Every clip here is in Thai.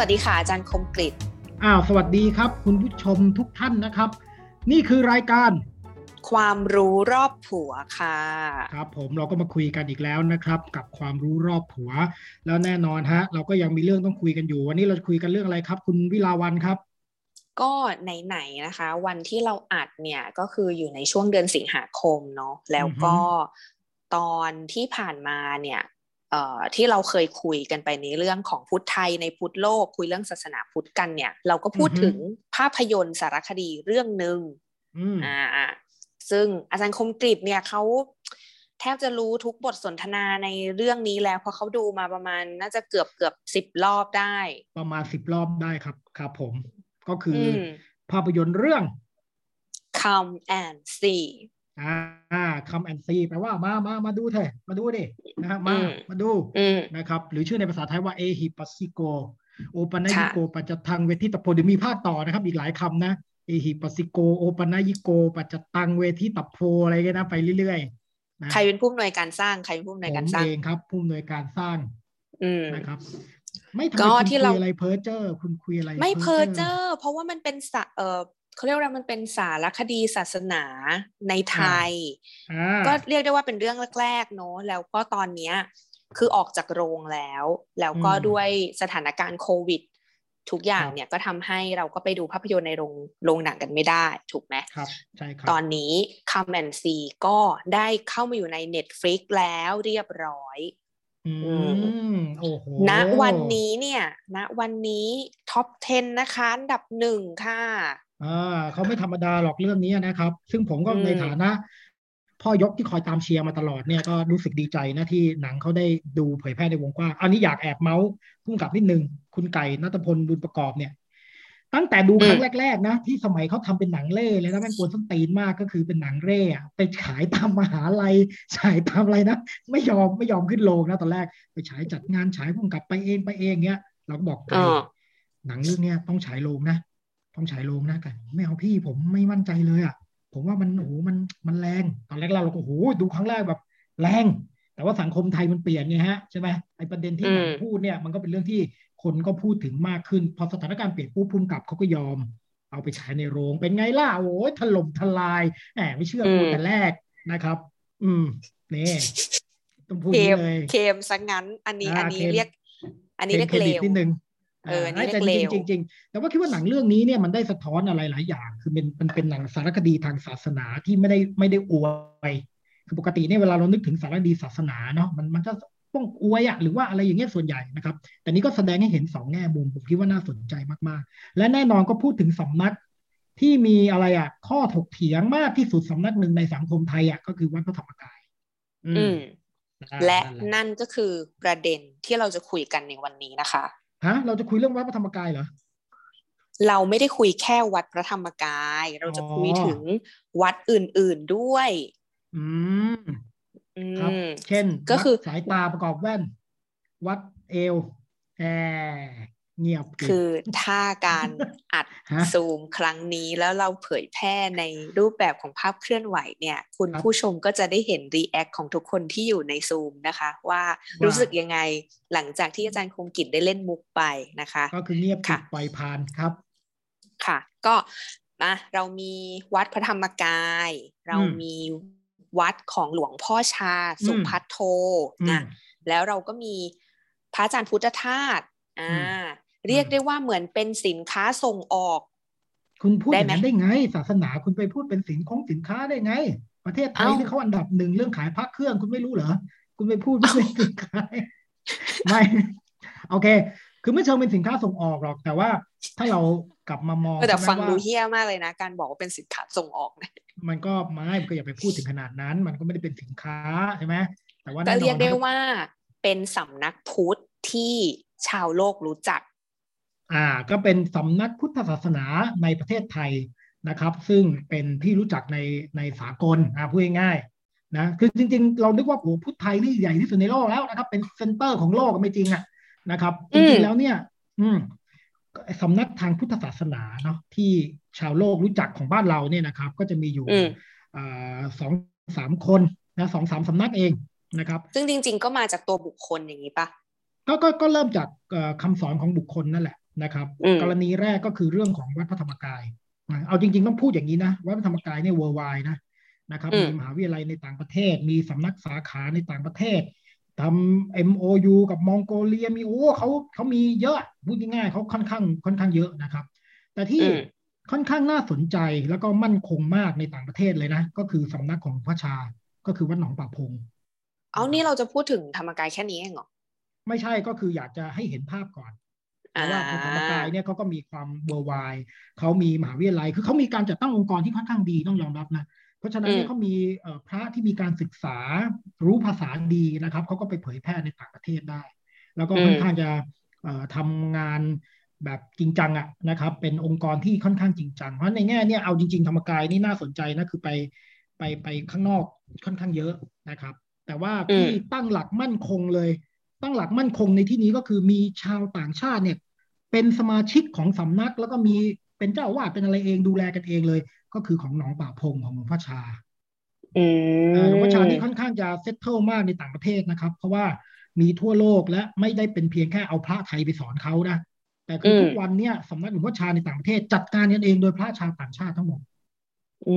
วัสดีค่ะอาจารย์คมกริตอ้าวสวัสดีครับ คุณผู้ชมทุกท่านนะครับ นี่คือรายการ ความรู้รอบผัวค่ะครับผมเราก็มาคุยกันอีกแล้วนะครับ กับความรู้รอบผัว แล้วแน่นอนฮะ เราก็ยังมีเรื่องต้องคุยกันอยู่ วันนี้เราจะคุยกันเรื่องอะไรครับ คุณวิลาวันครับ ก็ไหนๆนะคะ วันที่เราอัดเนี่ยก็คืออยู่ในช่วงเดือนสิงหาคมเนาะแล้วก็ตอนที่ผ่านมาเนี่ยเอ่อ ที่เราเคยคุยกันไปในเรื่องของพุทธไทยในพุทธโลกคุยเรื่องศาสนาพุทธกันเนี่ย เราก็พูดอือฮึถึงภาพยนตร์สารคดีเรื่องหนึ่งอืมอ่าซึ่งอาจารย์คมกริบเนี่ยเขาแทบจะรู้ทุกบทสนทนาในเรื่องนี้แล้ว เพราะเขาดูมาประมาณน่าจะเกือบเกือบสิบรอบได้ ประมาณสิบรอบได้ครับครับผม ก็คืออมภาพยนตร์เรื่อง come and see อ่าคำแอนซีแปลว่ามามามาดูเถอะมาดูดินะฮะมาอืมมาดูอืมนะครับ หรือชื่อในภาษาไทยว่าเอฮิปัสซิโกโอปนายิค่ะโกปัจจตังเวทิตโพเดี๋ยวมีภาคต่อนะครับ อีกหลายคำนะเอฮิปัสซิโกโอปนายิโกปัจจตังเวทิตโพอะไรกันนะไปเรื่อยๆนะใครเป็นผู้อำนวยการสร้างใครเป็นผู้อำนวยผการมสร้างเองครับผู้อำนวยการสร้างอืมนะครับไม่ทำก็ไมคุณที่คุเรายอะไรเพ้อเจ้อคุณคุยอะไร ไม่เพอเจออเพราะว่ามันเป็นสะเออ เขาเรียกว่ามันเป็นสารคดีศาสนาในไทยอ่าก็เรียกได้ว่าเป็นเรื่องแรกๆเนอะแล้วก็ตอนเนี้ยคือออกจากโรงแล้ว แล้วก็ด้วยสถานการณ์โควิด ทุกอย่างเนี่ยก็ทำให้เราก็ไปดูภาพยนตร์ในโรงโรงหนังกันไม่ได้ถูกไหมครับใช่ครับตอนนี้ Come and See ก็ได้เข้ามาอยู่ใน Netflix แล้วเรียบร้อยอืมโอ้โหณวันนี้เนี่ย ณวันนี้ท็อป 10 นะคะ อันดับหนึ่งค่ะ อ่าเขาไม่ธรรมดาหรอกเรื่องนี้นะครับ ซึ่งผมก็อืมในฐานะ พ่อยกที่คอยตามเชียร์มาตลอดเนี่ยก็รู้สึกดีใจนะที่หนังเขาได้ดูเผยแพร่ในวงกว้างอันนี้อยากแอบเมาส์พุ่งกับนิดนึง คุณไก่นัทพลบุญประกอบเนี่ย ตั้งแต่ดูครั้งแรกๆนะ ที่สมัยเขาทำเป็นหนังเล่เลยนะแม่งกวนส้นตีนมากก็คือเป็นหนังเร่อะไปฉายตามมหาลัยฉายตามอะไรนะไม่ยอมไม่ยอมขึ้นโรงนะตอนแรกไปฉายจัดงานฉายพุ่งกับไปเองไปเองเงี้ยเราก็บอกไก่อ่าหนังเรื่องเนี้ยต้องฉายโรงนะ ต้องฉายโรงนะกันไม่เอาพี่ผมไม่มั่นใจเลยอะ ผมว่ามันโอ้โหมันมันแรงตอนแรกเราก็โอ้โหดูครั้งแรกแบบแรง แต่ว่าสังคมไทยมันเปลี่ยนไงฮะใช่ไหมไอประเด็นที่หนังอืมพูดเนี่ยมันก็เป็นเรื่องที่คนก็พูดถึงมากขึ้น พอสถานการณ์เปลี่ยนปุ๊บภูมิกับเขาก็ยอม เอาไปฉายในโรงเป็นไงล่ะโอ้ยถล่มทลายแหมไม่เชื่อกูแต่แรกนะครับ อืมนี่ต้องพูดเคอย่างมนี้เลยเคมซะงั้น อันนี้อ่าอันนี้เคมเรียก อันนี้เรียกครเลดิตวนิดนึง เอออันนี้าแต่เรียกเลวจริงๆจริงๆแต่ว่าคิดว่าหนังเรื่องนี้เนี่ยมันได้สะท้อนอะไรหลายอย่าง คือเป็นมันเป็นหนังสารคดีทางศาสนาที่ไม่ได้ไม่ได้อวยคือปกติเนี่ยเวลาเรานึกถึงสารคดีศาสนาเนาะมันมันก็ต้องอวยอะหรือว่าอะไรอย่างเงี้ยส่วนใหญ่นะครับ แต่นี้ก็แสดงให้เห็นสองแง่มุมผมคิดว่าน่าสนใจมากๆ และแน่นอนก็พูดถึงสำนักที่มีอะไรอะข้อถกเถียงมากที่สุดสำนักหนึ่งในสังคมไทยอะก็คือวัดพระธรรมกาย อือืมมอ่าและนั่นแหละนั่นก็คือประเด็นที่เราจะคุยกันในวันนี้นะคะ ฮะ เราจะคุยเรื่องวัดพระธรรมกายเหรอเราไม่ได้คุยแค่วัดพระธรรมกาย เราจะคุยอ๋อถึงวัดอื่น ๆด้วย อืมอืครับมเช่นก็คือวัดสายตาประกอบแว่น วัดเอวแอ เงียบกริบคือถ้าการอัดฮะซูมครั้งนี้แล้วเราเผยแพร่ในรูปแบบของภาพเคลื่อนไหวเนี่ย คุณครับผู้ชมก็จะได้เห็นรีแอคของทุกคนที่อยู่ในซูมนะคะ ว่าว่ารู้รู้สึกยังไงหลังจากที่อาจารย์คงกิจได้เล่นมุกไปนะคะ ก็คือเงียบกริบค่ะปล่อยผ่านครับ ค่ะ ก็นะเรามีวัดพระธรรมกาย เรามีวัดของหลวงพ่อชาสุพัทโทอืนะมแล้วเราก็มีพระอาจารย์พุทธทาสอ่าอืม เรียกได้ว่าเหมือนเป็นสินค้าส่งออก คุณพูดได้อย่างไหมนั้นได้ไง ศาสนาคุณไปพูดเป็นสินของสินค้าได้ไง ประเทศไทยเอ้าที่เขาอันดับหนึ่งเรื่องขายพระเครื่องคุณไม่รู้เหรอ คุณไปพูดว่าเป็นสินค้าไม่โอเค คือไม่เชิงเป็นสินค้าส่งออกหรอกแต่ว่า ถ้าเรากลับมามองเออแต่ใช่ไหมฟังว่าดูเฮี้ยมากเลยนะ การบอกว่าเป็นสินค้าส่งออกเนี่ยมันก็ไม่ก็อย่าไปพูดถึงขนาดนั้น มันก็ไม่ได้เป็นสินค้าใช่ไหมแต่ว่าก็แน่นอนเรียกได้นะครับว่าเป็นสำนักพุทธที่ชาวโลกรู้จัก อ่าก็เป็นสำนักพุทธศาสนาในประเทศไทยนะครับ ซึ่งเป็นที่รู้จักในในสากลอ่าพูดง่ายๆนะคือจริง ๆ เรานึกว่าโอ้พุทธไทยนี่ใหญ่ที่สุดในโลกแล้วนะครับ เป็นเซ็นเตอร์ของโลกไม่จริงอะนะครับจอืมริงๆแล้วเนี่ย อืมสำนักทางพุทธศาสนาเนาะที่ชาวโลกรู้จักของบ้านเราเนี่ยนะครับ ก็จะมีอยู่อืมอ่าสองสามคนนะสองสามสำนักเองนะครับ ซึ่งจริง ๆ ก็มาจากตัวบุคคลอย่างนี้ปะก็ก็ก็เริ่มจากเอ่อคำสอนของบุคคลนั่นแหละ นะครับอืมกรณีแรกก็คือเรื่องของวัดพระธรรมกายนะเอาจริง ๆ ต้องพูดอย่างนี้นะวัดพระธรรมกายเนี่ย worldwide นะนะครับอืมมีมหาวิทยาลัยในต่างประเทศ มีสำนักสาขาในต่างประเทศทำ MOU กับมองโกเลียมีโอ้เขาเขามีเยอะพูดง่ายๆเขาค่อนข้างค่อนข้างเยอะนะครับ แต่ที่อืมค่อนข้างน่าสนใจแล้วก็มั่นคงมากในต่างประเทศเลยนะ ก็คือสำนักของพระชา ก็คือวัดหนองป่าพงเอานี่เราจะพูดถึงธรรมกายแค่นี้เองเหรอ ไม่ใช่ก็คืออยากจะให้เห็นภาพก่อน เพราะว่าทางธรรมกายเนี่ยเขาก็มีความเวอร์ไวเขามีมหาวิทยาลัย คือเขามีการจัดตั้งองค์กรที่ค่อนข้างดีต้องยอมรับนะ เพราะฉะนั้นเนี่อืยมเขามีเอ่อพระที่มีการศึกษารู้ภาษาดีนะครับเขาก็ไปเผยแพร่ในต่างประเทศได้ แล้วก็ค่อนข้างจะเอ่อทำงานแบบจริงจังอะนะครับ เป็นองค์กรที่ค่อนข้างจริงจัง เพราะในแง่เนี่ยเอาจริง ๆ ธรรมกายนี่น่าสนใจนะคือไปไปไปข้างนอกค่อนข้างเยอะนะครับ แต่ว่าที่อืมตั้งหลักมั่นคงเลย ตั้งหลักมั่นคงในที่นี้ก็คือมีชาวต่างชาติเนี่ย เป็นสมาชิกของสำนัก แล้วก็มีเป็นเจ้าอาวาสเป็นอะไรเองดูแลกันเองเลย ก็คือของหนองป่าพงของหลวงพ่อชาอืมเอ่อหลวงพ่อชานี่ค่อนข้างจะเซตเทิลมากในต่างประเทศนะครับ เพราะว่ามีทั่วโลกและไม่ได้เป็นเพียงแค่เอาพระไทยไปสอนเขานะแต่คืออมทุกวันเนี่ยสำนักหลวงพ่อชาในต่างประเทศ จัดการกันเองโดยพระชาวต่างชาติทั้งหมดอื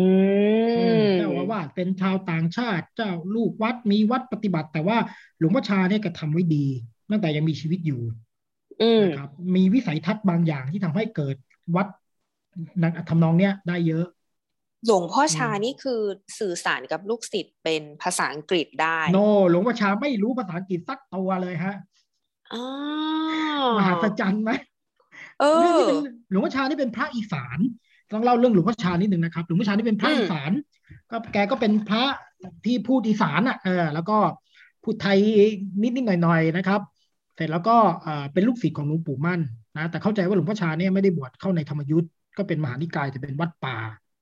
มเจ้าอาวาสเป็นชาวต่างชาติ เจ้าลูกวัดมีวัดปฏิบัติ แต่ว่าหลวงพ่อชาเนี่ยก็ทำไว้ดีตั้งแต่ยังมีชีวิตอยู่อืม นะครับมีวิสัยทัศน์บางอย่างที่ทำให้เกิดวัดนักทำนองเนี้ยได้เยอะ หลวงพ่อชาอืมนี่คือสื่อสารกับลูกศิษย์เป็นภาษาอังกฤษได้ โน หลวงพ่อชาไม่รู้ภาษาอังกฤษสักตัวเลยฮะอ๋อมหัศจรรย์ไหมเอนี่อนี่เป็นหลวงพ่อชานี่เป็นพระอีสานต้องเล่าเรื่องหลวงพ่อชานิดหนึ่งนะครับ หลวงพ่อชานี่เป็นพระอืมอีสานก็แกก็เป็นพระที่พูดอีสานอะ เออ แล้วก็พูดไทยนิดนิดหน่อยหน่อยๆนะครับ เสร็จแล้วก็เป็นลูกศิษย์ของหลวงปู่มั่นนะแต่เข้าใจว่าหลวงพ่อชาเนี่ยไม่ได้บวชเข้าในธรรมยุทธ์ก็เป็นมหานิกายแต่เป็นวัดป่า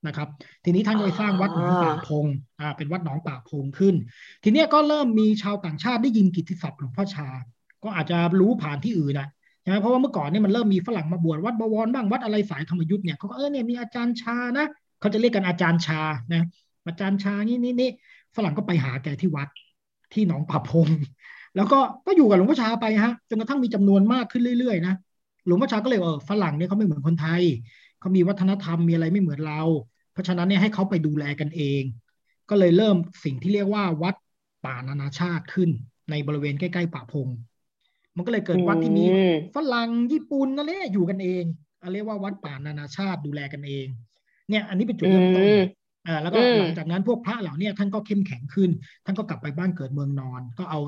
นะครับ ทีนี้ท่านก็ไปสร้างวัดหนองป่าพงอ่าเป็นวัดหนองป่าพงขึ้น ทีนี้ก็เริ่มมีชาวต่างชาติได้ยินกิตติศัพท์หลวงพ่อชา ก็อาจจะรู้ผ่านที่อื่นนะใช่ไหมเพราะว่าเมื่อก่อนเนี่ยมันเริ่มมีฝรั่งมาบวชวัดบวรบ้างวัดอะไรสายธรรมยุทธ์เนี่ยเขาก็เออเนี่ยมีอาจารย์ชานะเขาจะเรียกกันอาจารย์ชานะอาจารย์ชานี่นี่นี่ฝรั่งก็ไปหาแกที่วัดที่หนองป่าพง แล้วก็ก็อยู่กับหลวงพ่อชาไปฮะจนกระทั่งมีจำนวนมากขึ้นเรื่อยๆนะหลวงพ่อชาก็เลยเออฝรั่งเนี่ยเขาไม่เหมือนคนไทยเขามีวัฒนธรรมมีอะไรไม่เหมือนเรา เพราะฉะนั้นเนี่ยให้เขาไปดูแลกันเอง ก็เลยเริ่มสิ่งที่เรียกว่าวัดป่านานาชาติขึ้นในบริเวณใกล้ๆป่าพงมันก็เลยเกิดวัดที่มีอืมฝรั่งญี่ปุ่นนั่นแหละอยู่กันเองเรียกว่าวัดป่านานาชาติดูแลกันเอง เนี่ย อันนี้เป็นจุดเริ่มต้น อืมอ่าแล้วก็อืมหลังจากนั้นพวกพระเหล่าเนี้ท่านก็เข้มแข็งขึ้น ท่านก็กลับไปบ้านเกิดเมืองนอน ก็เอา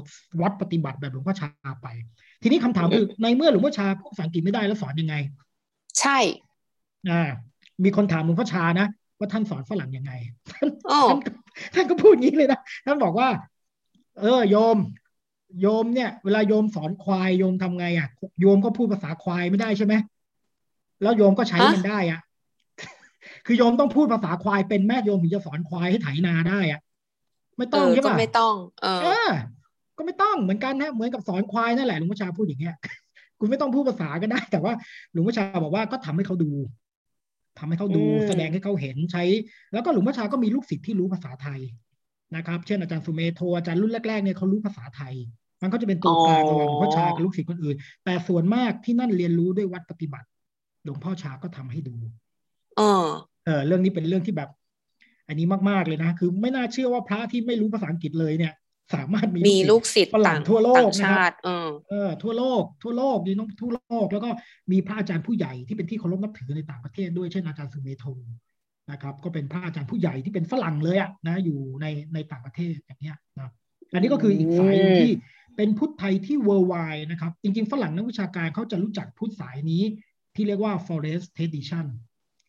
วัดปฏิบัติแบบหลวงพ่อชาไป ทีนี้คำถามคือในเมื่อหลวงพ่อชาพูดภาษาอังกฤษไม่ได้แล้วสอนยังไง ใช่อ่ามีคนถามหลวงพ่อชานะว่าท่านสอนฝรั่งยังไงอ๋อท่านก็ท่านก็พูดอย่างนี้เลยนะท่านบอกว่า เออโยม โยมเนี่ย เวลาโยมสอนควายโยมทำไงอะ โยมก็พูดภาษาควายไม่ได้ใช่ไหมแล้วโยมก็ใช้ฮะมันได้อะ คือโยมต้องพูดภาษาควายเป็นแม่โยมถึงจะสอนควายให้ไถนาได้อะไม่เอต้องอใช่ก็ปะไม่ต้องเออเออ ก็ไม่ต้องเหมือนกันนะเหมือนกับสอนควายนั่นแหละหลวงพ่อชาพูดอย่างเงี้ยคุณไม่ต้องพูดภาษาก็ได้ แต่ว่าหลวงพ่อชาบอกว่าก็ทำให้เขาดูทำให้เขาดูอืมแสดงให้เขาเห็นใช้ แล้วก็หลวงพ่อชาก็มีลูกศิษย์ที่รู้ภาษาไทยนะครับ เช่นอาจารย์สุเมโทอาจารย์รุ่นแรกๆเนี่ยเขารู้ภาษาไทย มันก็จะเป็นตัวกลางระหว่างหลวงพ่อชากับลูกศิษย์คนอื่น แต่ส่วนมากที่นั่นเรียนรู้ด้วยวัดปฏิบัติ หลวงพ่อชาก็ทำให้ดู เออเออเรื่องนี้เป็นเรื่องที่แบบ อันนี้มาก ๆ เลยนะ คือไม่น่าเชื่อว่าพระที่ไม่รู้ภาษาอังกฤษเลยเนี่ย สามารถมีมีลูกศิษย์ฝรั่ต่างงทั่วโลกต่างนะคชารับติเออเออทั่วโลก ทั่วโลกนี่น้องทั่วโลก แล้วก็มีพระอาจารย์ผู้ใหญ่ที่เป็นที่เคารพนับถือในต่างประเทศด้วยเช่นอาจารย์สุเมโทนะครับ ก็เป็นพระอาจารย์ผู้ใหญ่ที่เป็นฝรั่งเลยอะนะ อยู่ในในต่างประเทศอย่างเงี้ยนะอันนี้ก็คืออีกสายหนึ่งที่เป็นพุทธไทยที่ worldwide นะครับ จริง ๆ ฝรั่งนักวิชาการเขาจะรู้จักพุทธสายนี้ที่เรียกว่า forest tradition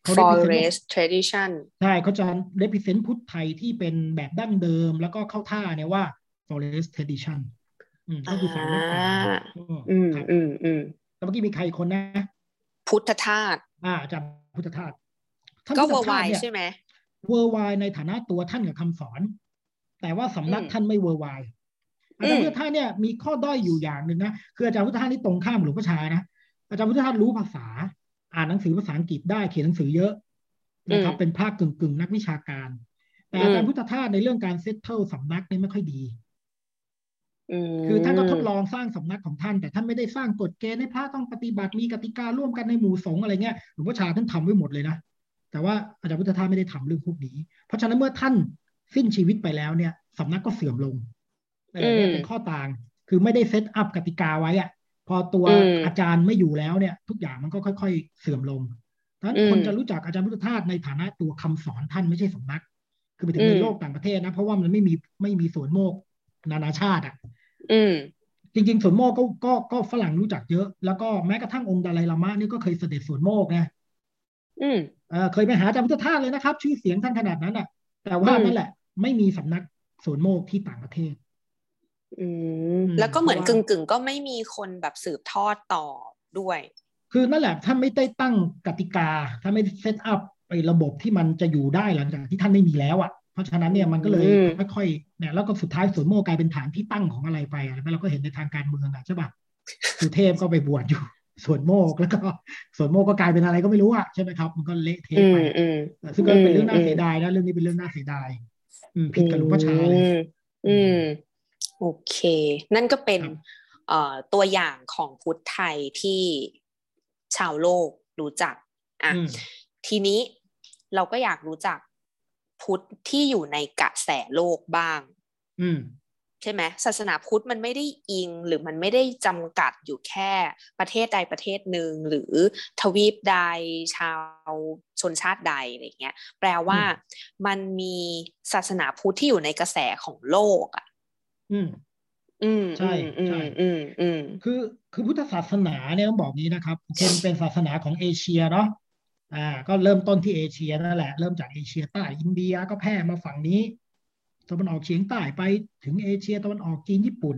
เขา represent forest tradition ใช่เขาจะ represent พุทธไทยที่เป็นแบบดั้งเดิม แล้วก็เข้าท่าเนี่ยว่า forest tradition อืมก็คือสายวัดป่าอ่าอืมอืมครับอืมอืมแล้วเมื่อกี้มีใครอีกคนนะ พุทธทาสอ่าอาจารย์พุทธทาสท่านพุทธร์ไวทาสก็ survive เนี่ยใช่ไหมเวอร์ไวในฐานะตัวท่านกับคำสอน แต่ว่าสำนักอืมท่านไม่เวอร์ไวอาจารย์อืมพุทธทาสเนี่ยมีข้อด้อยอยู่อย่างหนึ่งนะคืออาจารย์พุทธทาสนี่ตรงข้ามหลวงพ่อชานะอาจารย์พุทธทาสรู้ภาษา อ่านหนังสือภาษาอังกฤษได้เขียนหนังสือเยอะนะครับ เป็นภาคกึ่งกึ่งๆนักวิชาการ แต่อาจารย์พุทธทาสในเรื่องการ settle สำนักเนี่ยไม่ค่อยดีอืมคือท่านก็ทดลองสร้างสำนักของท่าน แต่ท่านไม่ได้สร้างกฎเกณฑ์ให้พระต้องปฏิบัติมีกติการ่วมกันในหมู่สงฆ์อะไรเงี้ยหลวงพ่อชาท่านทำไว้หมดเลยนะแต่ว่าอาจารย์พุทธทาสไม่ได้ทำเรื่องพวกนี้ เพราะฉะนั้นเมื่อท่านสิ้นชีวิตไปแล้วเนี่ยสำนักก็เสื่อมลงอะไรเนี่ยเป็นข้อต่างคือไม่ได้ set up กติกาไว้อะ พอตัวอาจารย์ไม่อยู่แล้วเนี่ย ทุกอย่างมันก็ค่อย ๆ เสื่อมลงดังนั้นคนจะรู้จักอาจารย์พุทธทาสในฐานะตัวคำสอนท่านไม่ใช่สำนัก คือไปถึงในโลกต่างประเทศนะ เพราะว่ามันไม่มีไม่มีสวนโมกข์นานาชาติอะอืมจริงๆสวนโมกข์ก็ก็ก็ฝรั่งรู้จักเยอะ แล้วก็แม้กระทั่งองค์ดาไลลามะนี่ก็เคยเสด็จสวนโมกข์นะอืมเออเคยไปหาอาจารย์พุทธทาสเลยนะครับ ชื่อเสียงท่านขนาดนั้นอะ แต่ว่าอืมนั่นแหละ ไม่มีสำนักสวนโมกที่ต่างประเทศ อืมอืมแล้วก็เหมือนเพกึ่ราะงว่ากึ่งๆก็ไม่มีคนแบบสืบทอดต่อด้วย คือนั่นแหละท่านไม่ได้ตั้งกติกาท่านไม่เซตอัพไอ้ระบบที่มันจะอยู่ได้หลังจากที่ท่านไม่มีแล้วอะเพราะฉะนั้นเนี่ยมันก็เลยอืมค่อยๆเนี่ยแล้วก็สุดท้ายสวนโมกกลายเป็นฐานที่ตั้งของอะไรไปอะไรไปเราก็เห็นในทางการเมืองอะใช่ป่ะสุเทพก็ไปบวชอยู่สวนโมกแล้วก็สวนโมกก็กลายเป็นอะไรก็ไม่รู้อะใช่ไหมครับ มันก็เละเทะอืไปมอืมซึ่งก็เป็นเรื่องน่าอืมเสียดายนะเรื่องนี้เป็นเรื่องน่าเสียดายอืมผิดกับหลวงพ่อชาเลยอืมอืม โอเค นั่นก็เป็นครับเอ่อตัวอย่างของพุทธไทยที่ชาวโลกรู้จักอะอืมทีนี้เราก็อยากรู้จักพุทธที่อยู่ในกระแสโลกบ้างอืมใช่ไหมศาสนาพุทธมันไม่ได้อิงหรือมันไม่ได้จำกัดอยู่แค่ประเทศใดประเทศหนึ่งหรือทวีปใดชาวชนชาติใดอะไรเงี้ย แปลว่ามันมีศาสนาพุทธที่อยู่ในกระแสของโลกอะ อืม อืมใช่อืมใช่อืมอืมคือคือพุทธศาสนาเนี่ยต้องบอกงี้นะครับโอเคมันเป็นศาสนาของเอเชียเนาะอ่า ก็เริ่มต้นที่เอเชียนั่นแหละ เริ่มจากเอเชียใต้อินเดียก็แพร่มาฝั่งนี้ตะวันออกเฉียงใต้ไปถึงเอเชียตะวันออกจีนญี่ปุ่น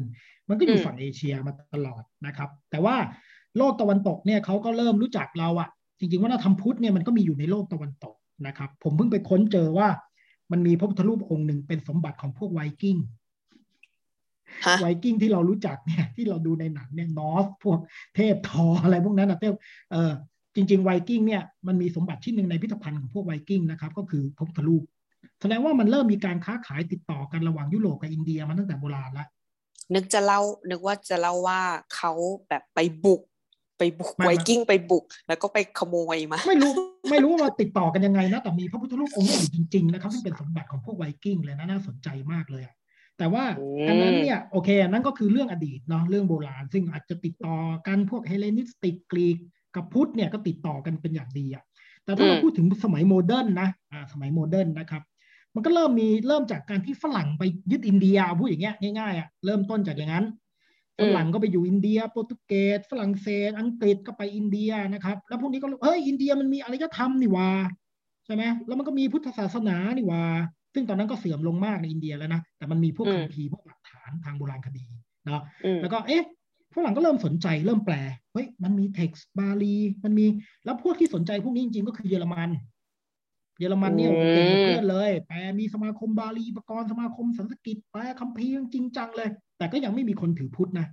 มันก็อยู่อืมฝั่งเอเชียมาตลอดนะครับ แต่ว่าโลกตะวันตกเนี่ยเขาก็เริ่มรู้จักเราอะจริงๆวัฒนธรรมพุทธเนี่ยมันก็มีอยู่ในโลกตะวันตกนะครับ ผมเพิ่งไปค้นเจอว่า มันมีพระพุทธรูปองค์หนึ่งเป็นสมบัติของพวกไวกิ้งฮะ ไวกิ้งที่เรารู้จักเนี่ยที่เราดูในหนังเนี่ยนอสพวกเทพทออะไรพวกนั้นนะเทพเออจริงๆไวกิ้งเนี่ยมันมีสมบัติชิ้นหนึ่งในพิพิธภัณฑ์ของพวกไวกิ้งนะครับก็คือพระพุทธรูปแสดงว่ามันเริ่มมีการค้าขายติดต่อกันระหว่างยุโรปกับอินเดียมาตั้งแต่โบราณแล้วนึกจะเล่านึกว่าจะเล่าว่าเขาแบบไปบุกไปบุกไม่ไวไม่กิ้งไปบุก แล้วก็ไปขโมยมา ไม่รู้ไม่รู้ว่าติดต่อกันยังไงนะแต่มีพระพุทธรูปองค์นี้อยู่จริงๆนะครับซึ่งเป็นสมบัติของพวกไวกิ้งเลยนะน่าสนใจมากเลยอะ แต่ว่าอืมอันนั้นเนี่ยโอเคอันนั้นก็คือเรื่องอดีตเนาะเรื่องโบราณ ซึ่งอาจจะติดต่อกันพวก Hellenistic Greek กับพุทธเนี่ยก็ติดต่อกันเป็นอย่างดีอะแต่ถ้าเราพูดถึงสมัย modern นะอ่าสมัย modern นะครับมันก็เริ่มมีเริ่มจากการที่ฝรั่งไปยึดอินเดียพูดอย่างเงี้ยง่ายๆอะเริ่มต้นจากอย่างนั้นอืฝรั่งก็ไปอยู่อินเดีย โปรตุเกส ฝรั่งเศส อังกฤษก็ไปอินเดียนะครับ แล้วพวกนี้ก็รู้เฮ้ยอินเดียมันมีอารยธรรมนี่หว่าใช่ไหมแล้วมันก็มีพุทธศาสนานี่หว่า ซึ่งตอนนั้นก็เสื่อมลงมากในอินเดียแล้วนะ แต่มันมีพวกอืมคัมภีร์พวกหลักฐานทางโบราณคดีเนาะอืมแล้วก็เอ๊ะฝรั่งก็เริ่มสนใจเริ่มแปลเฮ้ยมันมีเท็กซ์บาลีมันมีแล้วพวกที่สนใจพวกนี้จริงๆก็คือเยอรมัน เยอรมันเนี่ยอืมเก่งกว่าเพื่อนเลย แปลมีสมาคมบาลีปกรณ์สมาคมสันสกฤตแปลคัมภีร์จริงจังเลย แต่ก็ยังไม่มีคนถือพุทธนะ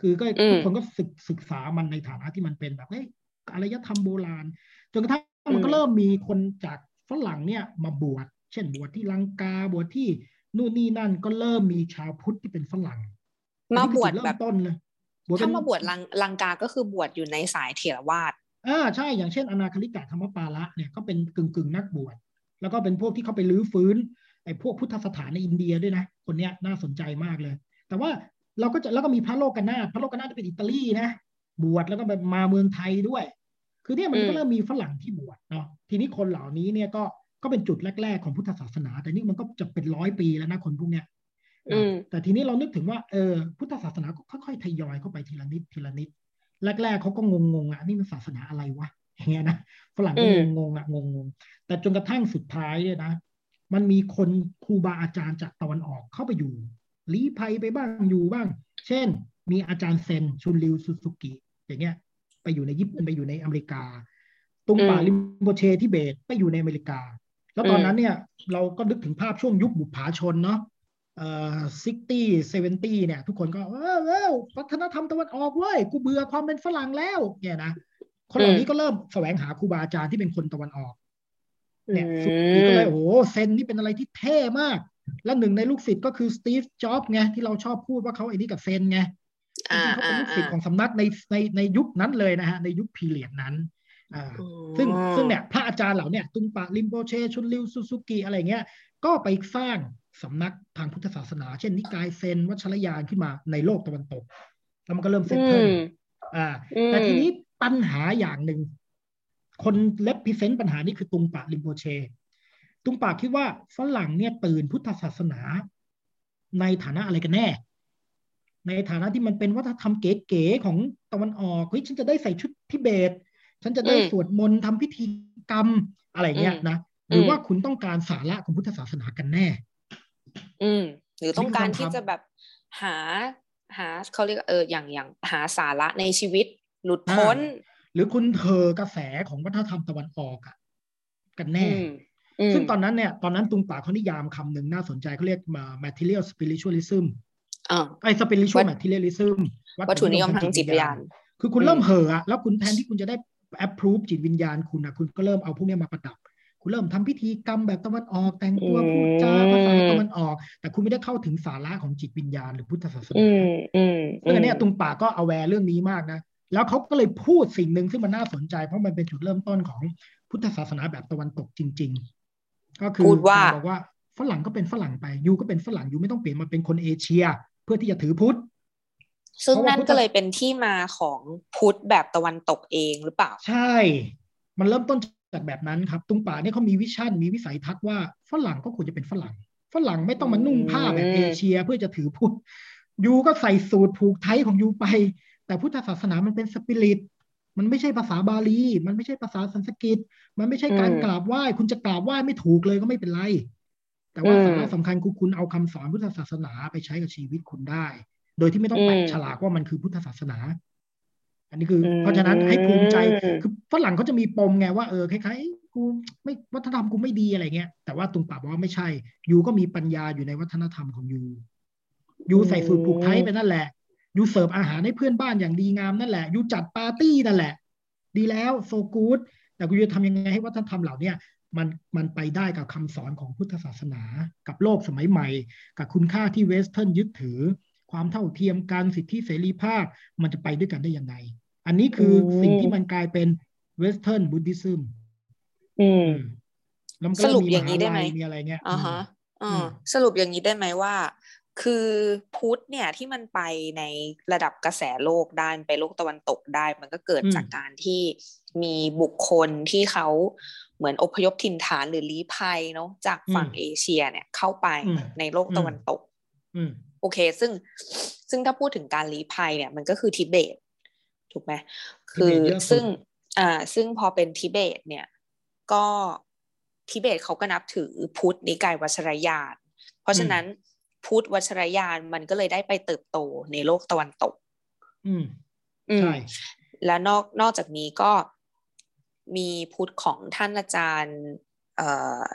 คือก็อืมทุกคนก็ศึกศึกษามันในฐานะที่มันเป็นแบบเฮ้ยอารยธรรมโบราณ จนกระทั่งมันก็เริ่มมีคนจากฝรั่งเนี่ยมาบวช เช่นบวชที่ลังกาบวชที่นู่นนี่นั่นก็เริ่มมีชาวพุทธที่เป็นฝรั่งมาอันนี้บคือวชจุดแบเริ่บมต้นเลยบวชเป็ถ้านมาบวชลังลังกาก็คือบวชอยู่ในสายเถรวาทอ่าใช่อย่างเช่นอนาคลิกะธรรมปาละเนี่ยก็เป็นกึ่งกึ่งๆนักบวชแล้วก็เป็นพวกที่เขาไปลื้อฟื้นไอ้พวกพุทธสถานในอินเดียด้วยนะ คนเนี้ยน่าสนใจมากเลย แต่ว่าเราก็จะแล้วก็มีพระโลกนาถพระโลกนาถเป็นอิตาลีนะบวชแล้วก็แบบมาเมืองไทยด้วย คือเนี่ยมันอืมก็เริ่มมีฝรั่งที่บวชเนาะทีนี้คนเหล่านี้เนี่ยก็ ก็เป็นจุดแรก ๆ ของพุทธศาสนา แต่นี่มันก็จะเป็นร้อยปีแล้วนะคนพวกเนี้ยอืมแต่ทีนี้เรานึกถึงว่าเออพุทธศาสนาก็ค่อยๆทยอยเข้าไปทีละนิดทีละนิด แรก ๆเขาก็งงๆอะนี่มันศาสนาอะไรวะอย่างเงี้ยนะฝรั่งก็อืมงงๆอะงงๆแต่จนกระทั่งสุดท้ายเนี่ยนะมันมีคนครูบาอาจารย์จากตะวันออกเข้าไปอยู่ลี้ภัยไปบ้างอยู่บ้าง เช่น มีอาจารย์เซนชุนริวซูซูกิอย่างเงี้ย ไปอยู่ในญี่ปุ่นไปอยู่ในอเมริกา ตุงป่าอืมริมโบเชทิเบตไปอยู่ในอเมริกา แล้วตอนนั้นเนี่ย เราก็นึกถึงภาพช่วงยุคบุปผาชนเนาะเอ่อ sixty seventy เนี่ย ทุกคนก็เออเออวัฒนธรรมตะวันออกเว้ยกูเบื่อความเป็นฝรั่งแล้ว เนี่ยนะคนเหล่านี้ก็เริ่มแสวงหาครูบาอาจารย์ที่เป็นคนตะวันออก เนี่ยอืมซูซูกิก็เลยโอ้โหเซนนี่เป็นอะไรที่เท่มาก และหนึ่งในลูกศิษย์ก็คือ Steve Jobs ไงที่เราชอบพูดว่าเขาไอ้นี่กับเซนไงอ่าจริงๆเขาเป็นลูกศิษย์อ่าของสำนักในในในยุคนั้นเลยนะฮะในยุค period นั้นอ่าอืม ซึ่งซึ่งเนี่ยพระอาจารย์เหล่าเนี่ยตุงปะริมโบเช ชุนริวซูซูกิอะไรเงี้ย ก็ไปสร้างสำนักทางพุทธศาสนา เช่นนิกายเซนวัชรยานขึ้นมาในโลกตะวันตก แล้วมันก็เริ่มเซตอืเทิลมอ่าอืมแต่ทีนี้ปัญหาอย่างหนึ่ง คนเลปพิเซนต์ปัญหานี้คือตุงปะริมโบเช ตุงปะคิดว่าฝรั่งเนี่ยตื่นพุทธศาสนา ในฐานะอะไรกันแน่ในฐานะที่มันเป็นวัฒนธรรมเก๋ๆของตะวันออกเฮ้ยฉันจะได้ใส่ชุดทิเบต ฉันจะได้อืมสวดมนต์ทำพิธีกรรมอะไรเงี้ยอืมนะหรืออมว่าคุณต้องการสาระของพุทธศาสนากันแน่ อืม หรือต้องการนี่คือที่คำถามจะแบบหาหาเขาเรียกเอออย่างอย่างหาสาระในชีวิตหลุดพ้น หรือคุณเธอกระแสของวัฒนธรรมตะวันออกอะกันแน่อืมอืมซึ่งตอนนั้นเนี่ยตอนนั้นตุงป่าเขานิยามคำหนึ่งน่าสนใจเขาเรียกมา material spiritualism อ่าไอ้ spiritual วัต materialism วัตถุนิยมทางจิตวิญญาณ คือคุณอืมเริ่มเห่อะอะแล้วคุณแทนที่คุณจะได้ approve จิตวิญญาณคุณอะคุณก็เริ่มเอาพวกเนี้ยมาประดับ คุณเริ่มทำพิธีกรรมแบบตะวันออก แต่งตัวพูดจาภาษาตะวันออก แต่คุณไม่ได้เข้าถึงสาระของจิตวิญญาณหรือพุทธศาสนาอืมอืมซึ่งอันเนี้ยตุงป่าก็ aware เรื่องนี้มากนะ แล้วเขาก็เลยพูดสิ่งหนึ่งซึ่งมันน่าสนใจ เพราะมันเป็นจุดเริ่มต้นของพุทธศาสนาแบบตะวันตกจริง ๆ ก็คือพูดว่าการบอกว่าฝรั่งก็เป็นฝรั่งไปยูก็เป็นฝรั่งยูไม่ต้องเปลี่ยนมาเป็นคนเอเชีย เพื่อที่จะถือพุทธ ซึ่งเพราะว่านั่นพุทธก็เลยเป็นที่มาของพุทธแบบตะวันตกเองหรือเปล่า ใช่ มันเริ่มต้นจากแบบนั้นครับ ตุงป่าเนี่ยเขามีวิชั่น มีวิสัยทัศน์ว่าฝรั่งก็ควรจะเป็นฝรั่ง ฝรั่งไม่ต้องมานุ่งผ้าแบบอืมเอเชียเพื่อจะถือพุทธยูก็ใส่สูตรผูกไทยของยูไป แต่พุทธศาสนามันเป็นสปิริต มันไม่ใช่ภาษาบาลี มันไม่ใช่ภาษาสันสกฤต มันไม่ใช่การกราบไหว้ คุณจะกราบไหว้ไม่ถูกเลยก็ไม่เป็นไร แต่ว่าอืมสาระสำคัญคือคุณเอาคำสอนพุทธศาสนาไปใช้กับชีวิตคุณได้ โดยที่ไม่ต้องแปะอืมฉลากว่ามันคือพุทธศาสนา อันนี้คืออมเพราะฉะนั้นให้ภูมิใจคือฝรั่งเขาจะมีปมไงว่าเออคล้ายๆเอ้ยกูไม่วัฒนธรรมกูไม่ดีอะไรเงี้ยแต่ว่าตุงป่าบอกว่าไม่ใช่ ยูก็มีปัญญาอยู่ในวัฒนธรรมของยูยูใส่สูตรผูกไทยไปนั่นแหละยูเสิร์ฟอาหารให้เพื่อนบ้านอย่างดีงามนั่นแหละยูจัดปาร์ตี้นั่นแหละ ดีแล้วโซกูดแต่กูจะทำยังไงให้วัฒนธรรมเหล่าเนี้ยมันมันไปได้กับคำสอนของพุทธศาสนา กับโลกสมัยใหม่ กับคุณค่าที่ western ยึดถือ ความเท่าเทียมกันสิทธิเสรีภาพมันจะไปด้วยกันได้ยังไง อันนี้คืออืมสิ่งที่มันกลายเป็นเวสเทิร์นบุ d ดิซึมอืมแล้วมันก็สรุปอย่างนี้ได้ไหมเริ่มมีมหาลัยมีอะไรเงี้ยอ่าฮะอือ่าสรุปอย่างนี้ได้ไหมว่า คือพุทธเนี่ยที่มันไปในระดับกระแสโลกได้มันไปโลกตะวันตกได้ มันก็เกิดอืมจากการที่มีบุคคลที่เขาเหมือนอพยพถิ่นฐานหรือลี้ภัยเนาะจากฝั่งเอเชียเนี่ยเข้าไปอืมในโลกตะวันตกอืม โอเค ซึ่งซึ่งถ้าพูดถึงการลี้ภัยเนี่ยมันก็คือทิเบต ถูกไหมคือทิเบตเยอะสุดซึ่งอ่าซึ่งพอเป็นทิเบตเนี่ย ก็ทิเบตเขาก็นับถือพุทธนิกายวัชรยาน เพราะฉะนั้นพุทธวัชรยานมันก็เลยได้ไปเติบโตในโลกตะวันตก อืมอืมใช่แล้วนอกนอกจากนี้ก็มีพุทธของท่านอาจารย์ เอ่อ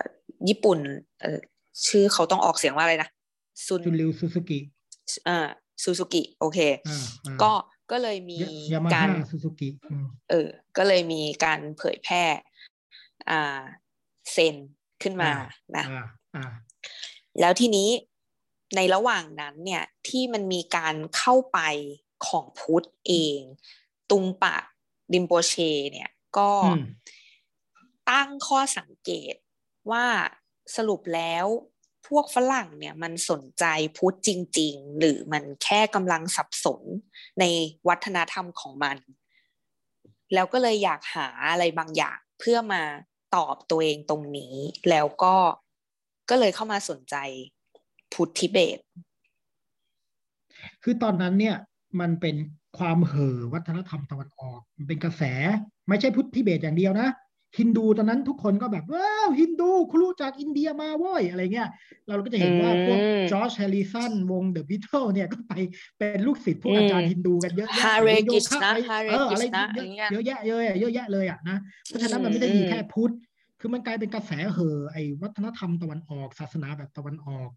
ญี่ปุ่นเอ่อชื่อเขาต้องออกเสียงว่าอะไรนะ ซุนชุนริวซูซูกิอ่าซูซูกิโอเคอ่าอ่าก็ก็เลยมีการยามากาฮ่ารซูซูกิอืมเออ ก็เลยมีการเผยแพร่อ่าเซนขึ้นมานะอ่าอ่าแล้วทีนี้ในระหว่างนั้นเนี่ยที่มันมีการเข้าไปของพุทธเอง ตุงปะดิมโปเชเนี่ยก็อืมตั้งข้อสังเกตว่าสรุปแล้ว พวกฝรั่งเนี่ยมันสนใจพุทธจริง ๆ หรือมันแค่กำลังสับสนในวัฒนธรรมของมัน แล้วก็เลยอยากหาอะไรบางอย่างเพื่อมาตอบตัวเองตรงนี้ แล้วก็ก็เลยเข้ามาสนใจพุทธทิเบต คือตอนนั้นเนี่ยมันเป็นความเห่อวัฒนธรรมตะวันออกมันเป็นกระแสไม่ใช่พุทธทิเบตอย่างเดียวนะ ฮินดูตอนนั้นทุกคนก็แบบว้าวฮินดูครูจากอินเดียมาเว้ยอะไรเงี้ย เราก็จะเห็นว่าพวกอืม George Harrison วง The Beatles เนี่ยก็ไปเป็นลูกศิษย์พวกอาจารย์ฮินดูกันเยอะแยะ Hare โยคะ Krishna ไป Hare เอออะไร Krishna เยอย่างเงี้ยอะเยอะแยะเยอะแยะเยอะแยะเลยอะนะเพราะฉะนั้นมันไม่ได้มีอืมแค่พุทธคือมันกลายเป็นกระแสเห่อไอ้วัฒนธรรมตะวันออกศาสนาแบบตะวันออก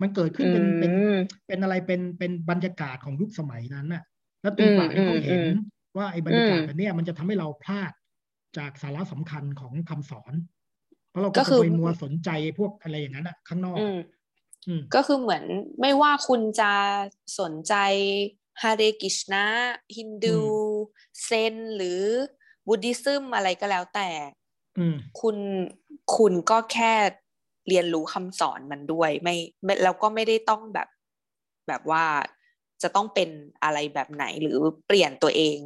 มันเกิดขึ้นเป็นเป็นอืมเป็นอะไรเป็นเป็นบรรยากาศของยุคสมัยนั้นน่ะ แล้วตูป่าเนี่ยเขาเห็นอืมว่าไอ้บรรยากาศอืมแบบเนี้ยมันจะทำให้เราพลาด จากสาระสำคัญของคำสอน เพราะเราก็ก็คือไปมัวสนใจพวกอะไรอย่างนั้นอะข้างนอกอืมอืมก็คือเหมือนไม่ว่าคุณจะสนใจฮาเรกิชนะฮินดูอืเซนหรือบุดิซึมอะไรก็แล้วแต่อืมคุณคุณก็แค่เรียนรู้คำสอนมันด้วยไม่ไม่แล้วก็ไม่ได้ต้องแบบแบบว่าจะต้องเป็นอะไรแบบไหนหรือเปลี่ยนตัวเอง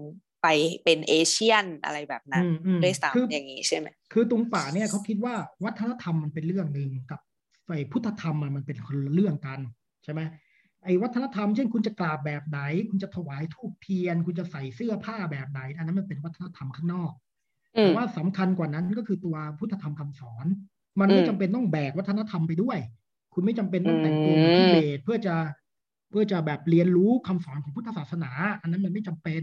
ไปเป็นเอเชียนอะไรแบบนั้นอืมอืมด้วยคือซ้ำอย่างนี้ใช่ไหมคือตุงป่าเนี่ยเขาคิดว่าวัฒนธรรมมันเป็นเรื่องหนึ่งกับไอ้พุทธธรรมอะมันเป็นคนละเรื่องกันใช่ไหมไอ้วัฒนธรรมเช่นคุณจะกราบแบบไหน คุณจะถวายทูปเทียน คุณจะใส่เสื้อผ้าแบบไหน อันนั้นมันเป็นวัฒนธรรมข้างนอกอืแต่มว่าสำคัญกว่านั้นก็คือตัวพุทธธรรมคำสอน มันไม่อืมจำเป็นต้องแบกวัฒนธรรมไปด้วย คุณไม่จำเป็นต้องแต่งตัวเหมือนอืมทิเบตเพื่อจะเพื่อจะแบบเรียนรู้คำสอนของพุทธศาสนา อันนั้นมันไม่จำเป็น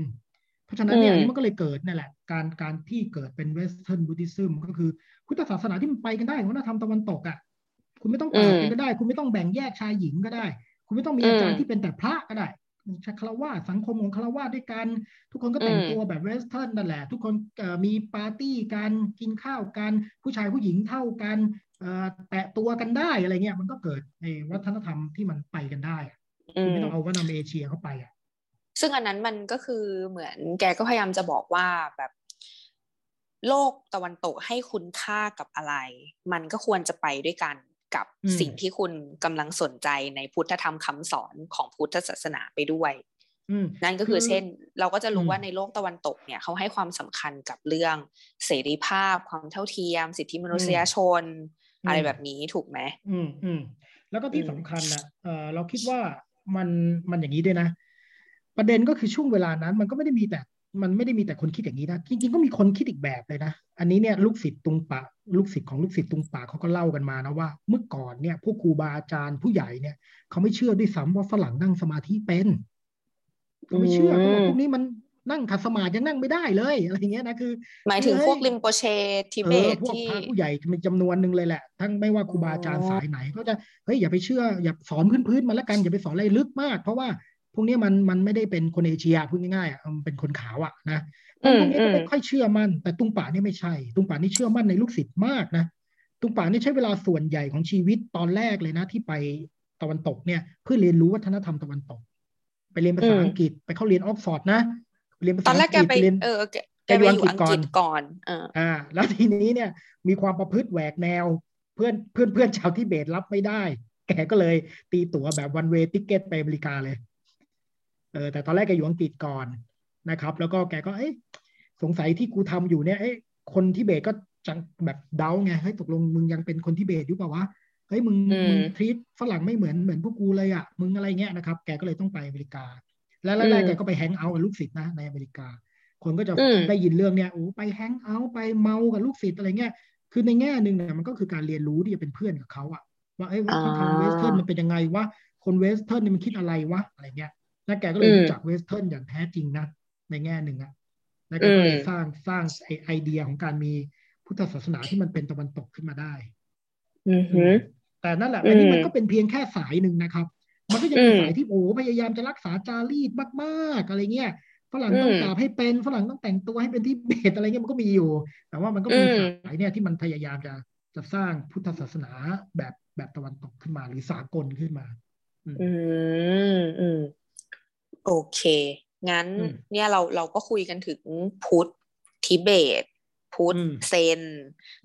เพราะฉะนั้นเนี่ยอันนี้มันก็เลยเกิดนั่นแหละ การการที่เกิดเป็น Western Buddhism ก็คือพุทธศาสนาที่มันไปกันได้วัฒนธรรมตะวันตกอะคุณไม่ต้องกราบกันก็ได้ คุณไม่ต้องแบ่งแยกชายหญิงก็ได้ คุณไม่ต้องมีอาจารย์ที่เป็นแต่พระก็ได้ฆราวาสสังคมของฆราวาสด้วยกัน ทุกคนก็แต่งตัวแบบ western นั่นแหละ ทุกคนเอ่อมีปาร์ตี้กันกินข้าวกัน ผู้ชายผู้หญิงเท่ากันเอ่อแตะตัวกันได้อะไรเงี้ยมันก็เกิดในวัฒนธรรมที่มันไปกันได้อะอืคุณมไม่ต้องเอาวัฒนธรรมเอเชียเข้าไปอะ ซึ่งอันนั้นมันก็คือเหมือนแกก็พยายามจะบอกว่าแบบโลกตะวันตกให้คุณค่ากับอะไร มันก็ควรจะไปด้วยกันกับอืมสิ่งที่คุณกำลังสนใจในพุทธธรรมคำสอนของพุทธศาสนาไปด้วยอืมนั่นก็คือเช่น เราก็จะรู้อืมว่าในโลกตะวันตกเนี่ยเขาให้ความสำคัญกับเรื่องเสรีภาพ ความเท่าเทียม สิทธิมนุษยชนอืมอะไรแบบนี้ถูกไหมอืมอืมแล้วก็ที่อืมสำคัญนะเออเราคิดว่ามันมันอย่างนี้ด้วยนะ ประเด็นก็คือช่วงเวลานั้น มันก็ไม่ได้มีแต่มันไม่ได้มีแต่คนคิดอย่างนี้นะจริงๆก็มีคนคิดอีกแบบเลยนะ อันนี้เนี่ยลูกศิษย์ตุงปะลูกศิษย์ของลูกศิษย์ตุงปะเขาก็เล่ากันมานะว่า เมื่อก่อนเนี่ยพวกครูบาอาจารย์ผู้ใหญ่เนี่ยเขาไม่เชื่อด้วยซ้ำว่าฝรั่งนั่งสมาธิเป็นเขาไม่เชื่อเขาบอกพวกนี้มันนั่งขัดสมาธิยังนั่งไม่ได้เลยอะไรอย่างเงี้ยนะคือ หมายถึงเฮ้ยพวกริรินโปเชทิเบตเออพวกที่พระผู้ใหญ่มีจำนวนหนึ่งเลยแหละ ทั้งไม่ว่าครูบาอาจารย์อ๋อสายไหนเขาจะเฮ้ยอย่าไปเชื่ออย่าสอนพื้นๆมันละกันอย่าไปสอนอะไรลึกมาก เพราะว่าพ วกเนี้ยมันมันไม่ได้เป็นคนเอเชียพูดง่ายๆอะมันเป็นคนขาวอะนะอืวกนี้อืมก็ไม่ค่อยเชื่อมั่น แต่ตรุงปะนี่ไม่ใช่ ตรุงปะนี่เชื่อมั่นในลูกศิษย์มากนะตรุงปะนี่ใช้เวลาส่วนใหญ่ของชีวิตตอนแรกเลยนะ ที่ไปตะวันตกเนี่ย เพื่อเรียนรู้วัฒนธรรมตะวันตก ไปเรียนภาษาอืมอังกฤษไปเข้าเรียนออกฟอร์ดนะไปเรียนภาตอษานแรอักงแกกฤษไปไปเรียนเออแกแกแกอไปยู่อยู่อัอังงกฤษกฤษก่ก่ออนนเอออ่า แล้วทีนี้เนี่ย มีความประพฤติแหวกแนว เพื่อนเพื่อนเพื่อนชาวทิเบตรับไม่ได้ แกก็เลยตีตั๋วแบบวันเวติเกตไปอเมริกาเลย เออแต่ตอนแรกแกอยู่อังกฤษก่อนนะครับ แล้วก็แกก็เอ๊ะสงสัยที่กูทำอยู่เนี่ยเอ๊ะคนทิเบตก็จังแบบเดาไงเฮ้ยตกลงมึงยังเป็นคนทิเบตอยู่เปล่าวะเฮ้ยมึงอืมมึงทรีตฝรั่งไม่เหมือนเหมือนพวกกูเลยอะมึงอะไรเงี้ยนะครับ แกก็เลยต้องไปอเมริกา แล้วแรกๆแกก็ไป hang out กับลูกศิษย์นะในอเมริกา คนก็จะอืมได้ยินเรื่องเนี้ยโอ้ไป hang out ไปเมากับลูกศิษย์อะไรเงี้ยคือในแง่หนึ่งเนี่ยมันก็คือการเรียนรู้ที่จะเป็นเพื่อนกับเขาอะว่าเอ้ยว่าเขาทำ western มันเป็นยังไงวะคน western นี่มันคิดอะไรวะอะไรเงี้ย แล้วแกก็เลยอืมรู้จัก western อย่างแท้จริงนะ ในแง่หนึ่งอะแล้วแกก็เลยอืมสร้างสร้างไอไอเดียของการมีพุทธศาสนาที่มันเป็นตะวันตกขึ้นมาได้อือหือแต่นั่นแหละอันนี้อืมมันก็เป็นเพียงแค่สายหนึ่งนะครับ มันก็ยังมีอืมสายที่โอ้พยายามจะรักษาจารีตมากๆอะไรเงี้ยฝรั่งต้องอืมกราบให้เป็นฝรั่งต้องแต่งตัวให้เป็นที่เบตอะไรเงี้ยมันก็มีอยู่ แต่ว่ามันก็มีอืมสายเนี่ยที่มันพยายามจะจะสร้างพุทธศาสนาแบบแบบตะวันตกขึ้นมาหรือสากลขึ้นมา อืมอืมอืม โอเค งั้นอืมเนี่ยเราเราก็คุยกันถึงพุทธทิเบต พุทธอืมเซน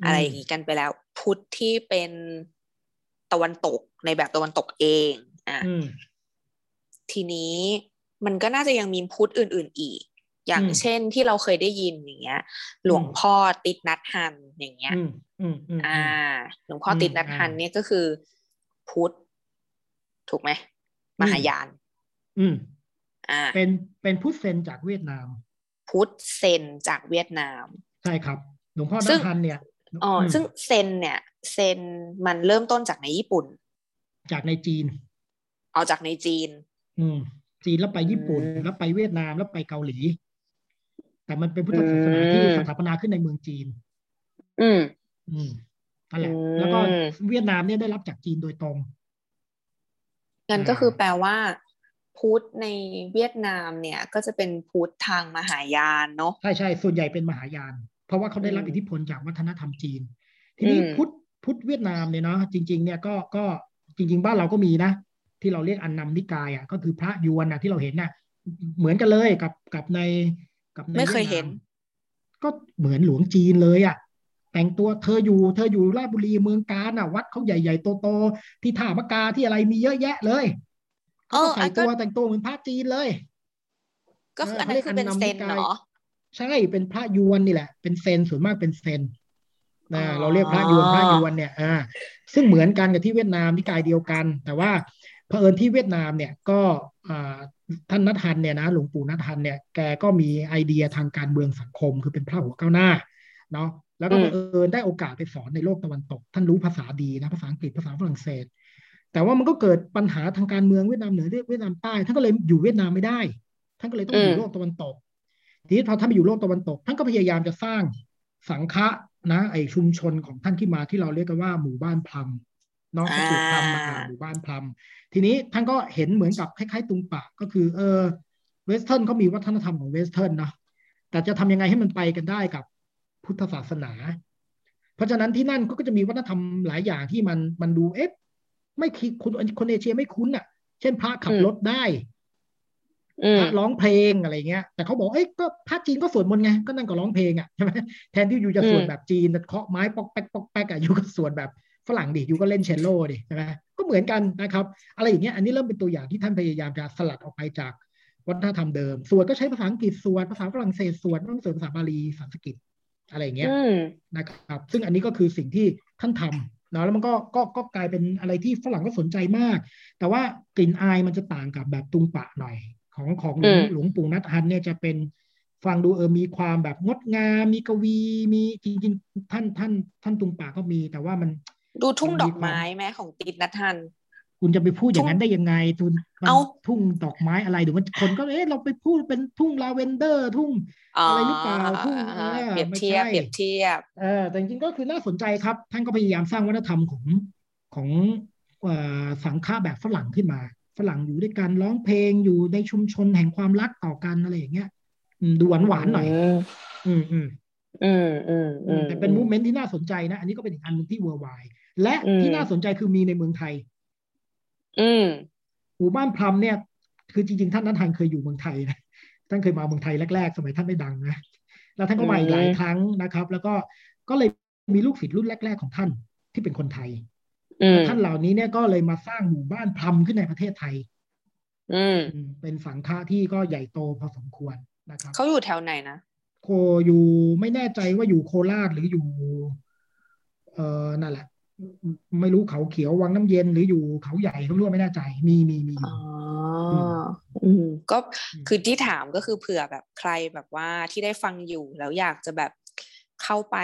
อะไรอย่างนี้กันไปแล้ว พุทธที่เป็นตะวันตกในแบบตะวันตกเองอะอืมทีนี้มันก็น่าจะยังมีพุทธอื่น ๆอีก อย่างอืมเช่นที่เราเคยได้ยินอย่างเงี้ย หลวงพ่อติดนัดฮันอย่างเงี้ยอืมอืมอืมอ่า หลวงพ่ออมติดนัดฮันอ่าเนี่ยก็คือพุทธถูกไหมมหายาน อืมอ่า เป็นเป็นพุทธเซนจากเวียดนาม พุทธเซนจากเวียดนาม ใช่ครับ หลวงพ่อซึ่นังทันเนี่ยอ๋ออมซึ่งเซนเนี่ย เซนมันเริ่มต้นจากในญี่ปุ่น จากในจีน เอาจากในจีน อืม จีนแล้วไปญี่ปุ่นอืมแล้วไปเวียดนามแล้วไปเกาหลี แต่มันเป็นพุทธศาสนาที่อืมสถาปนาขึ้นในเมืองจีน อืม อืมนั่นแหละอืมแล้วก็เวียดนามเนี่ยได้รับจากจีนโดยตรงงั้นอ่าก็คือแปลว่า พุทธในเวียดนามเนี่ยก็จะเป็นพุทธทางมหายานเนาะใช่ใช่ส่วนใหญ่เป็นมหายาน เพราะว่าเขาได้รับอืมอิทธิพลจากวัฒนธรรมจีน ทีนี้อืมพุทธพุทธเวียดนามเนี่ยเนาะจริง ๆ เนี่ยก็ก็จริง ๆ บ้านเราก็มีนะ ที่เราเรียกอันนำนิกายอะก็คือพระยวนนะที่เราเห็นน่ะเหมือนกันเลยกับกับในกับในไม่เคยเห็นวีดามก็เหมือนหลวงจีนเลยอะแต่งตัวเธออยู่เธออยู่ราชบุรีเมืองการอะวัดเขาใหญ่ๆโตๆที่ท่ามะกาที่อะไรมีเยอะแยะเลยเออ ก็ใส่อันก็ตัวแต่งตัวเหมือนพระจีนเลย ก็คือเอออันนั้นคือเป็นเขาเซเรียนกอันนำนิกายเนาะใช่เป็นพระยวนนี่แหละ เป็นเซนส่วนมากเป็นเซนนะอ๋อเราเรียกพระยวนพระยวนเนี่ยอ่าซึ่งเหมือนกันกับที่เวียดนามนิกายเดียวกัน แต่ว่าเผอิญที่เวียดนามเนี่ยก็อ่าท่านนัททันเนี่ยนะหลวงปู่นัททันเนี่ยแกก็มีไอเดียทางการเมืองสังคม คือเป็นพระหัวก้าวหน้าเนาะแล้วก็อืมบังเอิญได้โอกาสไปสอนในโลกตะวันตก ท่านรู้ภาษาดีนะภาษาอังกฤษภาษาฝรั่งเศส แต่ว่ามันก็เกิดปัญหาทางการเมืองเวียดนามเหนือเวียดนามใต้ท่านก็เลยอยู่เวียดนามไม่ได้ ท่านก็เลยต้องอยู่โลกตะวันตก ทีนี้พอท่านไปอยู่โลกตะวันตก ท่านก็พยายามจะสร้างสังฆะนะ ไอชุมชนของท่านที่มาที่เราเรียกกันว่าหมู่บ้านพลัมเนาะก็คือพลัมมาอ่าหมู่บ้านพลัมทีนี้ท่านก็เห็นเหมือนกับคล้ายๆตุงปะก็คือเออwestern เขามีวัฒนธรรมของ western เนาะแต่จะทำยังไงให้มันไปกันได้กับพุทธศาสนา เพราะฉะนั้นที่นั่นเขาก็จะมีวัฒนธรรมหลายอย่างที่มันมันดูเอ๊ะ ไม่คิดคนคนเอเชียไม่คุ้นอะ เช่นพระขับอืมรถได้อืมพระร้องเพลงอะไรเงี้ย แต่เขาบอกเอ้ยก็พระจีนก็สวดมนต์ไง ก็นั่นก็ร้องเพลงอะใช่ไหมแทนที่ you จะสวดอืมแบบจีนแต่เคาะไม้ปอกแป๊กปอกแป๊กอะ you ก็สวดแบบฝรั่งดิ you ก็เล่นเชลโล่ดิใช่ไหมก็เหมือนกันนะครับ อะไรอย่างเงี้ยอันนี้เริ่มเป็นตัวอย่างที่ท่านพยายามจะสลัดออกไปจากวัฒนธรรมเดิม สวดก็ใช้ภาษาอังกฤษสวดภาษาฝรั่งเศสสวดไม่ต้องสวดภาษาบาลีสันสกฤตอะไรอย่างเงี้ยอืมนะครับ ซึ่งอันนี้ก็คือสิ่งที่ท่านทำ เนาะแล้วมันก็ก็ก็กลายเป็นอะไรที่ฝรั่งก็สนใจมาก แต่ว่ากลิ่นอายมันจะต่างกับแบบตุงปะหน่อย ของของหลวงอืมหลวงปู่นัทฮันเนี่ยจะเป็นฟังดูเออมีความแบบงดงาม มีกวีมีจริงๆท่านท่าน ท่านตุงปะก็มี แต่ว่ามันดูทุ่งมันดมีอกไม้ไหมของติดนัททัน คุณจะไปพูดอย่างนั้นได้ยังไงทุนมันเอ้าทุ่งดอกไม้อะไรเดี๋ยวมันคนก็เอ๊ะเราไปพูดเป็นทุ่งลาเวนเดอร์ ทุ่งอะไรหรือเปล่าทุ่งเออเปรียบไม่เทียบใช่เปรียบเทียบเออแต่จริงๆก็คือน่าสนใจครับ ท่านก็พยายามสร้างวัฒนธรรมของของเอ่อสังฆะแบบฝรั่งขึ้นมา ฝรั่งอยู่ด้วยกันร้องเพลงอยู่ในชุมชนแห่งความรักต่อกันอะไรอย่างเงี้ยอืมดูหวานหวานๆหน่อย อืมอืมอืมอืมอืมอืมแต่เป็น move ment ที่น่าสนใจนะ อันนี้ก็เป็นอีกอันหนึ่งที่ worldwide และอืมที่น่าสนใจคือมีในเมืองไทย อืมหมู่บ้านพลัมเนี่ย คือจริง ๆ ท่านนัทฮันห์เคยอยู่เมืองไทยนะท่านเคยมาเมืองไทยแรกๆ สมัยท่านไม่ดังนะแล้วท่านก็มาอีกหลายครั้งนะครับ แล้วก็ก็เลยมีลูกศิษย์รุ่นแรก ๆ ของท่านที่เป็นคนไทยอืมท่านเหล่านี้เนี่ยก็เลยมาสร้างหมู่บ้านพลัมขึ้นในประเทศไทยอืมอืมเป็นสังฆะที่ก็ใหญ่โตพอสมควรนะครับเขาอยู่แถวไหนนะโคอยู่ไม่แน่ใจว่าอยู่โคราชหรืออยู่ เออนั่นแหละ ไม่รู้เขาเขียววังน้ำเย็นหรืออยู่เขาใหญ่ก็ไม่รู้ไม่แน่ใจมีมีมีอยู่อ๋ออืมอืมก็อืมคือที่ถามก็คือเผื่อแบบใครแบบว่าที่ได้ฟังอยู่แล้วอยากจะแบบเข้าไป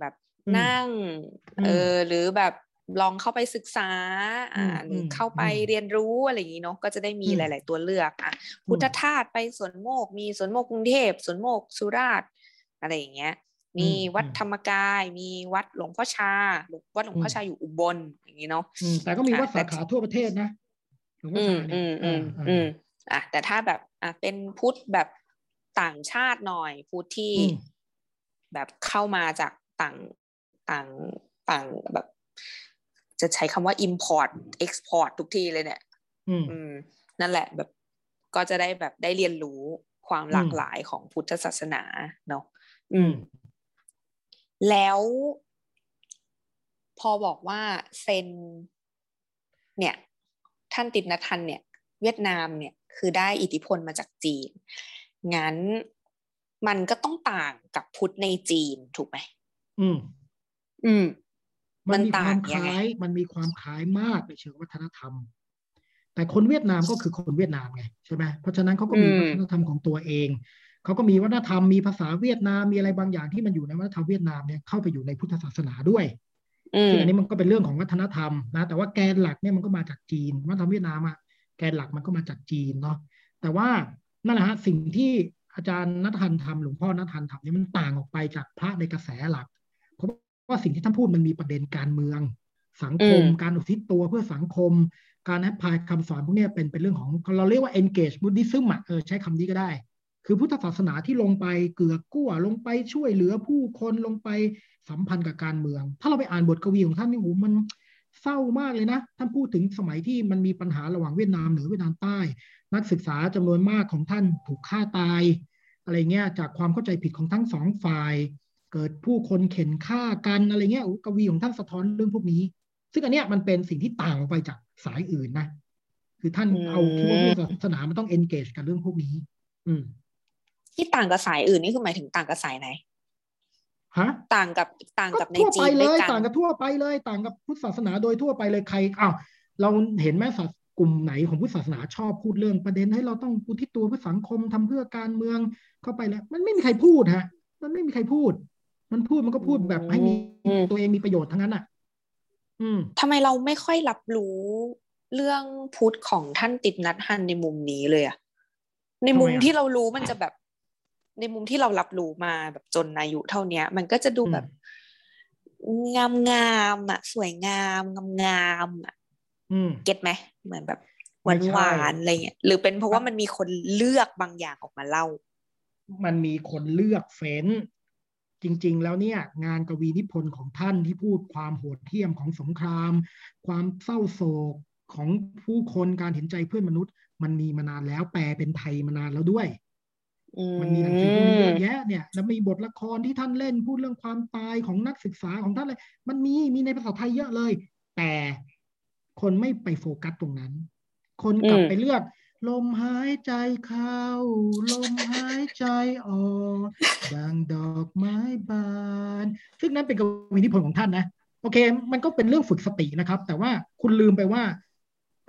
แบบนั่ง เออ หรือแบบลองเข้าไปศึกษา อ่าหรือเข้าไปเรียนรู้อะไรอย่างนี้เนาะก็จะได้มีหลาย ๆ ตัวเลือกอะพุทธทาสไปสวนโมก มีสวนโมกกรุงเทพสวนโมกสุราษฎร์อะไรอย่างเงี้ย มีวัดธรรมกาย มีวัดหลวงพ่อชาหลวงวัดหลวงพ่อชาอยู่อุบลอย่างนี้เนาะอืมแต่ก็มีวัดอะแต่สาขาทั่วประเทศนะหลวงพ่ออืมชาเนี่อืยมอืมอ่าอืมอ่าอะแต่ถ้าแบบอะเป็นพุทธแบบต่างชาติหน่อยพุทธที่อืมแบบเข้ามาจากต่างต่างต่างแบบ จะใช้คำว่า import export ทุกทีเลยเนี่ย อืมอืมนั่นแหละแบบก็จะได้แบบได้เรียนรู้ความหลากอืมหลายของพุทธศาสนาเนาะอืม แล้วพอบอกว่าเซนเนี่ย ท่านติดนทันเนี่ย เวียดนามเนี่ยคือได้อิทธิพลมาจากจีน งั้นมันก็ต้องต่างกับพุทธในจีนถูกไหม อืม อืม มันมีมันคต่างวามคยังไงล้าย มันมีความคล้ายมากในเชิงวัฒนธรรม แต่คนเวียดนามก็คือคนเวียดนามไงใช่ไหมเพราะฉะนั้นเขาก็มีอืมวัฒนธรรมของตัวเอง เขาก็มีวัฒนธรรมมีภาษาเวียดนามมีอะไรบางอย่างที่มันอยู่ในวัฒนธรรมเวียดนามเนี่ยเข้าไปอยู่ในพุทธศาสนาด้วยซึ่งอันนี้มันก็เป็นเรื่องของวัฒนธรรมนะแต่ว่าแกนหลักเนี่ยมันก็มาจากจีนวัฒนธรรมเวียดนามอะแกนหลักมันก็มาจากจีนเนาะแต่ว่านั่นแหละฮะสิ่งที่อาจารย์นัทธันทำหลวงพ่อนัทธันทำเนี่ยมันต่างออกไปจากพระในกระแสหลัก เพราะว่าสิ่งที่ท่านพูดมันมีประเด็นการเมือง สังคม การอุทิศตัวเพื่อสังคม การแอพพลายคำสอนพวกนี้เป็นเป็นเรื่องของเราเรียกว่า engage Buddhism อะเออใช้คำนี้ก็ได้ คือพุทธศาสนาที่ลงไปเกือกกั้วลงไปช่วยเหลือผู้คนลงไปสัมพันธ์กับการเมือง ถ้าเราไปอ่านบทกวีของท่านนี่โอ้มันเศร้ามากเลยนะ ท่านพูดถึงสมัยที่มันมีปัญหาระหว่างเวียดนามเหนือเวียดนามใต้ นักศึกษาจำนวนมากของท่านถูกฆ่าตาย อะไรเงี้ยจากความเข้าใจผิดของทั้งสองฝ่าย เกิดผู้คนเข็นฆ่ากันอะไรเงี้ยกวีของท่านสะท้อนเรื่องพวกนี้ ซึ่งอันเนี้ยมันเป็นสิ่งที่ต่างออกไปจากสายอื่นนะคือท่านเอาคิดว่าพุทธศาสนามันต้อง engage กับเรื่องพวกนี้ อืม ที่ต่างกับสายอื่นนี่คือหมายถึงต่างกับสายไหนฮะต่างกับต่างกับในทั่วจีไปนเลด้วยยกันต่างกับทั่วไปเลย ต่างกับพุทธศาสนาโดยทั่วไปเลยใครอ้าวเราเห็นไหมศาสกลุ่มไหนของพุทธศาสนาชอบพูดเรื่องประเด็นให้เราต้องอุทิศตัวเพื่อสังคมทำเพื่อการเมืองเข้าไปแล้ว มันไม่มีใครพูดฮะ มันไม่มีใครพูด มันพูดมันก็พูดแบบให้มีอืมตัวเองมีประโยชน์ทั้งนั้นอะ อืมทำไมเราไม่ค่อยรับรู้เรื่องพุทธของท่านติดนัดฮันในมุมนี้เลยอะในมุมทำไมอะที่เรารู้มันจะแบบ ในมุมที่เรารับรู้มาแบบจนอายุเท่าเนี้ย มันก็จะดูแบบ งามงามๆอะสวยงามงามงามๆอะอืมเก็ตไหมเหมือนแบบหไม่วานใช่หวานๆอะไรเงี้ยหรือเป็นเพราะว่ามันมีคนเลือกบางอย่างออกมาเล่า มันมีคนเลือกเฟ้น จริง ๆ แล้วเนี่ย งานกวีนิพนธ์ของท่านที่พูดความโหดเหี้ยมของสงคราม ความเศร้าโศกของผู้คนการเห็นใจเพื่อนมนุษย์ มันมีมานานแล้วแปลเป็นไทยมานานแล้วด้วย มันมีหนังสือพวกนี้เยอะแยะเนี่ยแล้วมีบทละครที่ท่านเล่นพูดเรื่องความตายของนักศึกษาของท่านเลยมันมีมีในภาษาไทยเยอะเลย แต่คนไม่ไปโฟกัสตรงนั้น คนกลับไปเลือก ลมหายใจเข้า ลมหายใจออกดังดอกไม้บาน ซึ่งนั้นเป็นกวีนิพนธ์ของท่านนะ โอเค มันก็เป็นเรื่องฝึกสตินะครับ แต่ว่าคุณลืมไปว่า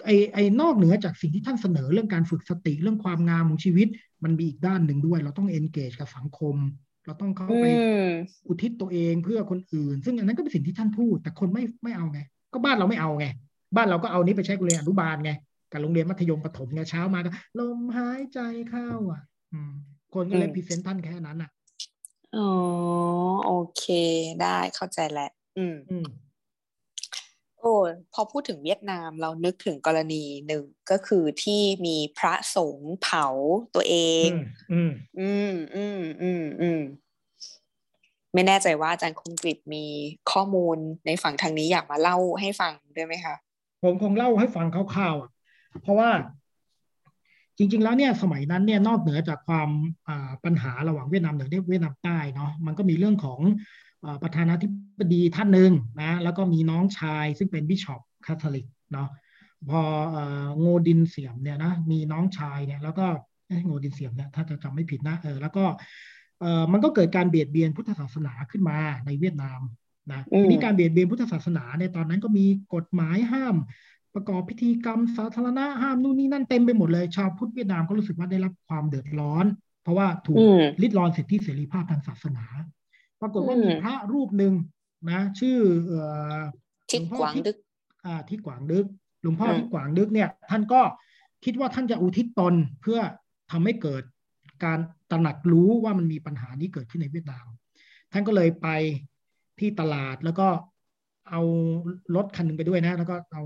ไอ้ไอ้นอกเหนือจากสิ่งที่ท่านเสนอเรื่องการฝึกสติเรื่องความงามของชีวิต มันมีอีกด้านหนึ่งด้วย เราต้อง engage กับสังคม เราต้องเข้าอืไปมอุทิศตัวเองเพื่อคนอื่น ซึ่งอันนั้นก็เป็นสิ่งที่ท่านพูด แต่คนไม่ไม่เอาไง ก็บ้านเราไม่เอาไง บ้านเราก็เอานี้ไปใช้โรงเรียนอนุบาลไงกับโรงเรียนมัธยมประถมไงเช้ามาก็ลมหายใจเข้าอะอืมคนก็เลยอืมพรีเซนต์ท่านแค่นั้นอะอ๋อโอเค ได้เข้าใจแล้วอืมอืม โอ้พอพูดถึงเวียดนามเรานึกถึงกรณีหนึ่งก็คือที่มีพระสงฆ์เผาตัวเองอืมอืม อืม อืม อืม อืม ไม่แน่ใจว่าอาจารย์คมกริบมีข้อมูลในฝั่งทางนี้อยากมาเล่าให้ฟังด้วยไหมคะ ผมคงเล่าให้ฟังคร่าวๆอะเพราะว่า จริง ๆ แล้วเนี่ยสมัยนั้นเนี่ยนอกเหนือจากความอ่าปัญหาระหว่างเวียดนามเหนือและเวียดนามใต้เนาะมันก็มีเรื่องของอ่า ประธานาธิบดีท่านหนึ่งนะแล้วก็มีน้องชายซึ่งเป็นบิชอปคาทอลิกเนาะพอเอ่อโงดินเสียมเนี่ยนะมีน้องชายเนี่ยแล้วก็เอ้ยโงดินเสียมเนี่ยถ้าจะจำไม่ผิดนะเออแล้วก็เอ่อมันก็เกิดการเบียดเบียนพุทธศาสนาขึ้นมาในเวียดนามนะอืมทีนี้การเบียดเบียนพุทธศาสนาเนี่ยตอนนั้นก็มีกฎหมายห้าม ประกอบพิธีกรรมสาธารณะห้ามนู่นนี่นั่นเต็มไปหมดเลย ชาวพุทธเวียดนามก็รู้สึกว่าได้รับความเดือดร้อน เพราะว่าถูกอืมลิดรอนสิทธิเสรีภาพทางศาสนา ปรากฏว่าอืมมีพระรูปหนึ่งนะ ชื่อเอ่อที่หลวงพ่กอวางดึกอ่าที่กวางดึก หลวงพ่ออืมที่กวางดึกเนี่ย ท่านก็คิดว่าท่านจะอุทิศตนเพื่อทำให้เกิดการตระหนักรู้ว่ามันมีปัญหานี้เกิดขึ้นในเวียดนาม ท่านก็เลยไปที่ตลาดแล้วก็เอารถคันหนึ่งไปด้วยนะ แล้วก็เอา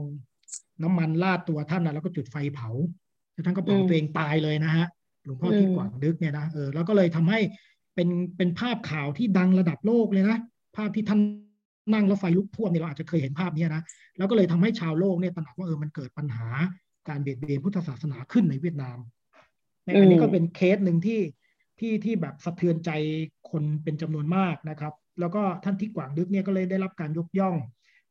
น้ำมันราดตัวท่านนะแล้วก็จุดไฟเผาแล้วท่านก็เผาอืมตัวเองตายเลยนะฮะหลวงพ่ออืมที่กวางดึกเนี่ยนะเออแล้วก็เลยทำให้ เป็นเป็นภาพข่าวที่ดังระดับโลกเลยนะ ภาพที่ท่านนั่งรถไฟลุกท่วมเนี่ยเราอาจจะเคยเห็นภาพเนี้ยนะ แล้วก็เลยทำให้ชาวโลกเนี่ยตระหนักว่าเออมันเกิดปัญหาการเบียดเบียนพุทธศาสนาขึ้นในเวียดนามในอันนี้ก็เป็นเคสหนึ่งที่ที่ที่แบบสะเทือนใจคนเป็นจำนวนมากนะครับ แล้วก็ท่านที่กวางดึกเนี่ยก็เลยได้รับการยกย่อง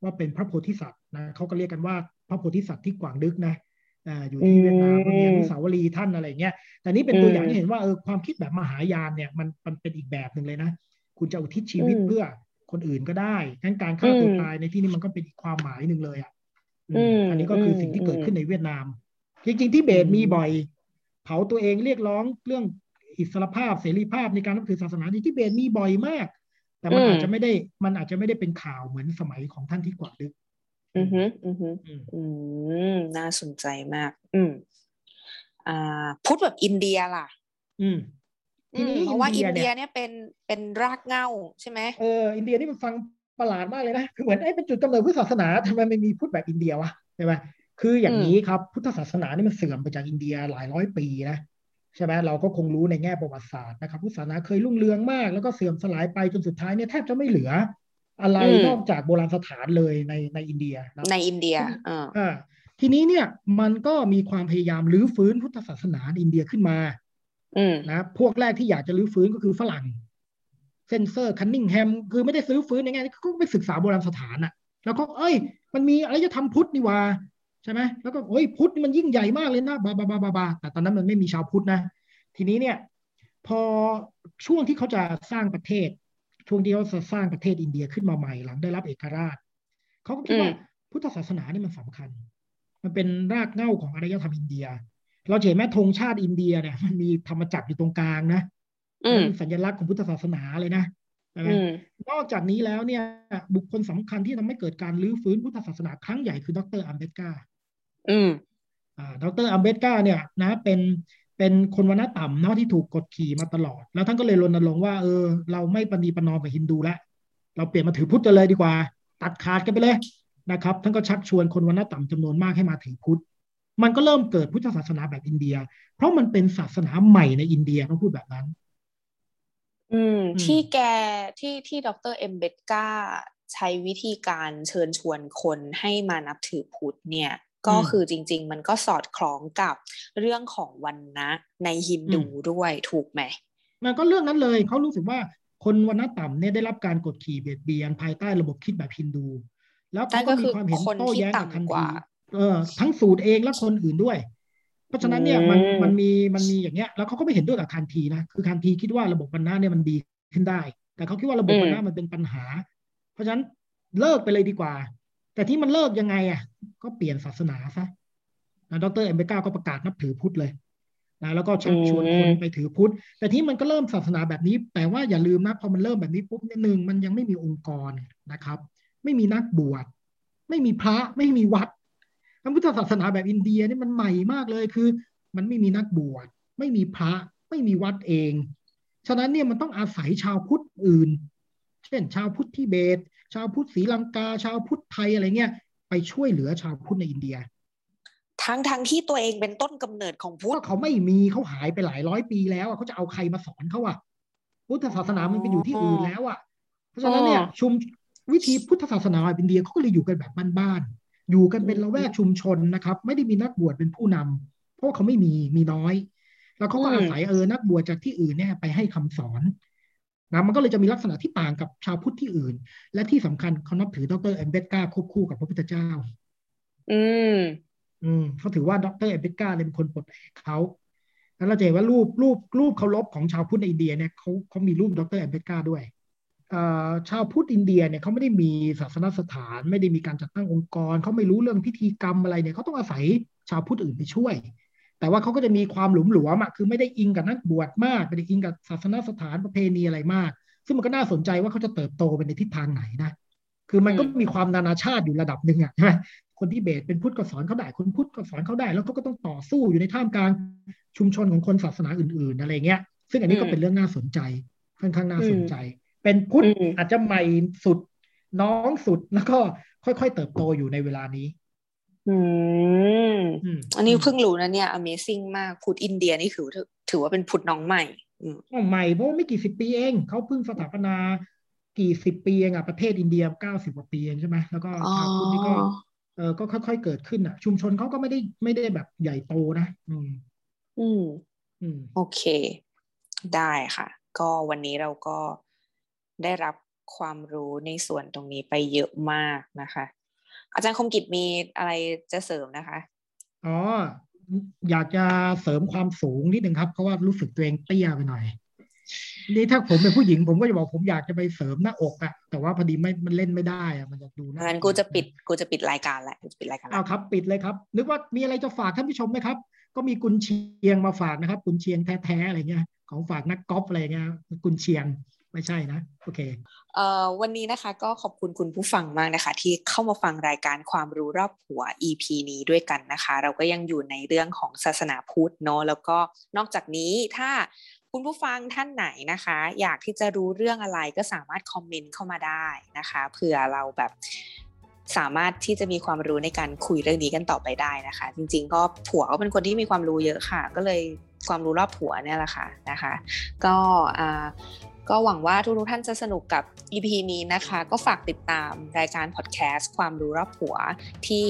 ว่าเป็นพระโพธิสัตว์นะเขาก็เรียกกันว่าพระโพธิสัตว์ที่กวางดึกนะ อ่าอยู่ที่เวียดนามก็มีอนุสาวรีย์ท่านอะไรเงี้ยแต่นี่เป็นตัวอย่างที่เห็นว่าเออความคิดแบบมหายานเนี่ยมันมันเป็นอีกแบบหนึ่งเลยนะ คุณจะอุทิศชีวิตอืมเพื่อคนอื่นก็ได้งั้นการฆ่าตัวอืมตายในที่นี้มันก็เป็นอีกความหมายหนึ่งเลยอะอืมอืมอันนี้ก็คือสิ่งที่เกิดขึ้นในเวียดนาม จริงๆที่เบตมีบ่อย เผาตัวเองเรียกร้องเรื่องอิสรภาพเสรีภาพในการนับถือศาสนาที่ทิเบตมีบ่อยมาก แต่มันอาจจะไม่ได้มันอาจจะไม่ได้เป็นข่าวเหมือนสมัยของท่านที่กว่าลึก อือฮึอือฮึอืมอืมน่าสนใจมาก อืมอ่าพุทธแบบอินเดียล่ะ อืมทีอืมนี้เพราะว่าอินเดียเนี่ยเนี่ยเป็นเป็นรากเหง้าใช่ไหมเอออินเดียนี่มันฟังประหลาดมากเลยนะคือเหมือนไอ้เป็นจุดกำเนิดพุทธศาสนาทำไมไม่มีพุทธแบบอินเดียวะใช่ไหมคืออย่างนี้ครับพุทธศาสนานี่มันเสื่อมไปจากอินเดียหลายร้อยปีนะใช่ไหมเราก็คงรู้ในแง่ประวัติศาสตร์นะครับพุทธศาสนาเคยรุ่งเรืองมากแล้วก็เสื่อมสลายไปจนสุดท้ายเนี่ยแทบจะไม่เหลือ อะไรนอกจากโบราณสถานเลยในในอินเดียนะในอินเดียอ่าอ่าทีนี้เนี่ยมันก็มีความพยายามรื้อฟื้นพุทธศาสนาในอินเดียขึ้นมาอืมนะพวกแรกที่อยากจะรื้อฟื้นก็คือฝรั่งเซนเซอร์คันนิงแฮมคือไม่ได้ซื้อฟื้นในแง่นี้ก็ไปศึกษาโบราณสถานอะแล้วก็เอ้ย มันมีอารยธรรมพุทธนี่หว่าใช่ไหมแล้วก็เฮ้ยพุทธนี่มันยิ่งใหญ่มากเลยนะบาบาบาบาบาแต่ตอนนั้นมันไม่มีชาวพุทธนะ ทีนี้เนี่ย พอช่วงที่เขาจะสร้างประเทศ ช่วงที่เขาจะสร้างประเทศอินเดียขึ้นมาใหม่หลังได้รับเอกราชเขาก็คิดว่าอืมพุทธศาสนานี่มันสำคัญ มันเป็นรากเหง้าของอารยธรรมอินเดีย เราจะเห็นแม้ธงชาติอินเดียเนี่ย มันมีธรรมจักรอยู่ตรงกลางนะอืมเป็นสัญลักษณ์ของพุทธศาสนาเลยนะใช่ไหมอืมนอกจากนี้แล้วเนี่ย บุคคลสำคัญที่ทำให้เกิดการรื้อฟื้นพุทธศาสนาครั้งใหญ่คือดรอัมเบดกาอืมอ่าดรอัมเบดกาเนี่ยนะ เป็น เป็นคนวรรณะต่ำเนาะที่ถูกกดขี่มาตลอด แล้วท่านก็เลยรณรงค์ว่าเออเราไม่ปณีประนอมกับฮินดูแล้วเราเปลี่ยนมาถือพุทธกันเลยดีกว่า ตัดขาดกันไปเลยนะครับ ท่านก็ชักชวนคนวรรณะต่ำจำนวนมากให้มาถือพุทธมันก็เริ่มเกิดพุทธศาสนาแบบอินเดีย เพราะมันเป็นศาสนาใหม่ในอินเดียต้องพูดแบบนั้น อืมอืมที่แกที่ที่ดร.อัมเบดการ์ใช้วิธีการเชิญชวนคนให้มานับถือพุทธเนี่ย ก็คือจริง ๆ มันก็สอดคล้องกับเรื่องของวรรณะในฮินดูด้วยถูกไหม มันก็เรื่องนั้นเลยเขารู้สึกว่าคนวรรณะต่ำเนี่ยได้รับการกดขี่เบียดเบียนภายใต้ระบบคิดแบบฮินดู แล้วเขาก็มีความเห็นนั่นก็คือคนโต้ที่แย้งกับทันต่ำกทีว่าเออทั้งสูตรเองและคนอื่นด้วย เพราะฉะนั้นเนี่ยมันอืมมันมีมันมีอย่างเงี้ยแล้วเขาก็ไม่เห็นด้วยกับคันทีนะคือคันทีคิดว่าระบบวรรณะเนี่ยมันดีขึ้นได้ แต่เขาคิดว่าระบบวรรณะมันเป็นปัญหา เพราะฉะนั้นเลิกไปเลยดีกว่า แต่ที่มันเลิกยังไงอะ ก็เปลี่ยนศาสนาซะนะดรเอ็มเบก้าก็ประกาศนับถือพุทธเลยนะแล้วก็ชักชวนคนไปถือพุทธ แต่ที่มันก็เริ่มศาสนาแบบนี้ แต่ว่าอย่าลืมนะพอมันเริ่มแบบนี้ปุ๊บเนี่ยหนึ่งมันยังไม่มีองค์กรนะครับ ไม่มีนักบวช ไม่มีพระไม่มีวัดพระพุทธศาสนาแบบอินเดียนี่มันใหม่มากเลยคือ มันไม่มีนักบวช ไม่มีพระไม่มีวัดเอง ฉะนั้นเนี่ยมันต้องอาศัยชาวพุทธอื่น เช่นชาวพุทธทิเบต ชาวพุทธศรีลังกา ชาวพุทธไทยอะไรเงี้ยไปช่วยเหลือชาวพุทธในอินเดีย ทั้งทั้งที่ตัวเองเป็นต้นกำเนิดของพุทก็ธเขาไม่มีเขาหายไปหลายร้อยปีแล้วอะเขาจะเอาใครมาสอนเขาอะพุทธศาสนามันไปอยู่ที่อื่นแล้วอะเพราะฉะนั้นเนี่ยชุมวิธีพุทธศาสนาแบบอินเดียเขาก็เลยอยู่กันแบบบ้านๆอยู่กันเป็นละแวกชุมชนนะครับ ไม่ได้มีนักบวชเป็นผู้นำเพราะว่าเขาไม่มีมีน้อย แล้วเขาก็อาศัยเออนักบวชจากที่อื่นเนี่ยไปให้คำสอน นะมันก็เลยจะมีลักษณะที่ต่างกับชาวพุทธที่อื่น และที่สำคัญเขานับถือดรเอมเบตกาควบคู่กับพระพุทธเจ้า อืม อืมเขาถือว่าดรเอเบกาเนี่ยเป็นคนปลดแอกเขาแล้วเราจะเห็นว่ารูปรูปรูปเคารพของชาวพุทธในอินเดียเนี่ยเขาเขามีรูปดรเอเบกาด้วยเอ่อชาวพุทธอินเดียเนี่ยเขาไม่ได้มีศาสนสถาน ไม่ได้มีการจัดตั้งองค์กรเขาไม่รู้เรื่องพิธีกรรมอะไรเนี่ยเขาต้องอาศัยชาวพุทธอื่นไปช่วย แต่ว่าเขาก็จะมีความหลุมหลวมอะคือไม่ได้อิงกับนักบวชมากไม่ได้อิงกับศาสนสถานประเพณีอะไรมาก ซึ่งมันก็น่าสนใจว่าเขาจะเติบโตไปในทิศทางไหนนะคือมันก็มีความนานาชาติอยู่ระดับหนึ่งอะใช่ไหมคนที่เบสเป็นพุทธก็สอนเขาได้ คนพุทธก็สอนเขาได้ แล้วเขาก็ต้องต่อสู้อยู่ในท่ามกลางชุมชนของคนศาสนาอื่น ๆ อะไรเงี้ย ซึ่งอันนี้ก็เป็นเรื่องน่าสนใจค่อนข้างน่าสนใจ เป็นพุทธอืมอาจจะใหม่สุดน้องสุดแล้วก็ค่อย ๆ เติบโตอยู่ในเวลานี้ อืมอืม อันนี้เพิ่งรู้นะเนี่ย Amazing มากพุทธอินเดียนี่ถือว่าถือว่าเป็นพุทธน้องใหม่อืมก็ใหม่เพราะว่าไม่กี่สิบปีเองเขาเพิ่งสถาปนากี่สิบปีเองอะประเทศอินเดียเก้าสิบกว่าปีเองใช่ไหมแล้วก็อ๋อชาวพุทธนี่ก็เออก็ค่อยๆเกิดขึ้นอะชุมชนเขาก็ไม่ได้ไม่ได้แบบใหญ่โตนะ อืม อืม อืม โอเค ได้ค่ะ ก็วันนี้เราก็ได้รับความรู้ในส่วนตรงนี้ไปเยอะมากนะคะ อาจารย์คมกิจมีอะไรจะเสริมนะคะอ๋ออยากจะเสริมความสูงนิดหนึ่งครับ เพราะว่ารู้สึกตัวเองเตี้ยไปหน่อยนี่ถ้าผมเป็นผู้หญิงผมก็จะบอกผมอยากจะไปเสริมหน้าอกอะแต่ว่าพอดีไม่มันเล่นไม่ได้อะมันจะดูน่างั้นกูจะปิดกูจะปิดรายการแหละกูจะปิดรายการเอาละครับ ปิดเลยครับ นึกว่ามีอะไรจะฝากท่านผู้ชมไหมครับ ก็มีกุนเชียงมาฝากนะครับ กุนเชียงแท้ๆอะไรเงี้ยของฝากนักกอล์ฟอะไรเงี้ยกุนเชียง ไม่ใช่นะ โอเคเอ่อวันนี้นะคะก็ขอบคุณคุณผู้ฟังมากนะคะ ที่เข้ามาฟังรายการความรู้รอบหัว EP นี้ด้วยกันนะคะ เราก็ยังอยู่ในเรื่องของศาสนาพุทธเนาะแล้วก็นอกจากนี้ถ้าคุณผู้ฟังท่านไหนนะคะ อยากที่จะรู้เรื่องอะไรก็สามารถคอมเมนต์เข้ามาได้นะคะเผื่อเราแบบสามารถที่จะมีความรู้ในการคุยเรื่องนี้กันต่อไปได้นะคะ จริง ๆ ก็ผัวก็เป็นคนที่มีความรู้เยอะค่ะ ก็เลยความรู้รอบผัวเนี่ยแหละค่ะนะคะ ก็อ่า ก็หวังว่าทุกๆท่านจะสนุกกับ EP นี้นะคะ ก็ฝากติดตามรายการพอดแคสต์ความรู้รอบหัวที่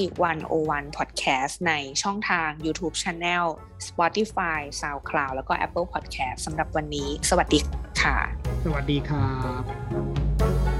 101 Podcast ในช่องทาง YouTube Channel Spotify SoundCloud แล้วก็ Apple Podcast สำหรับวันนี้ สวัสดีค่ะ สวัสดีครับ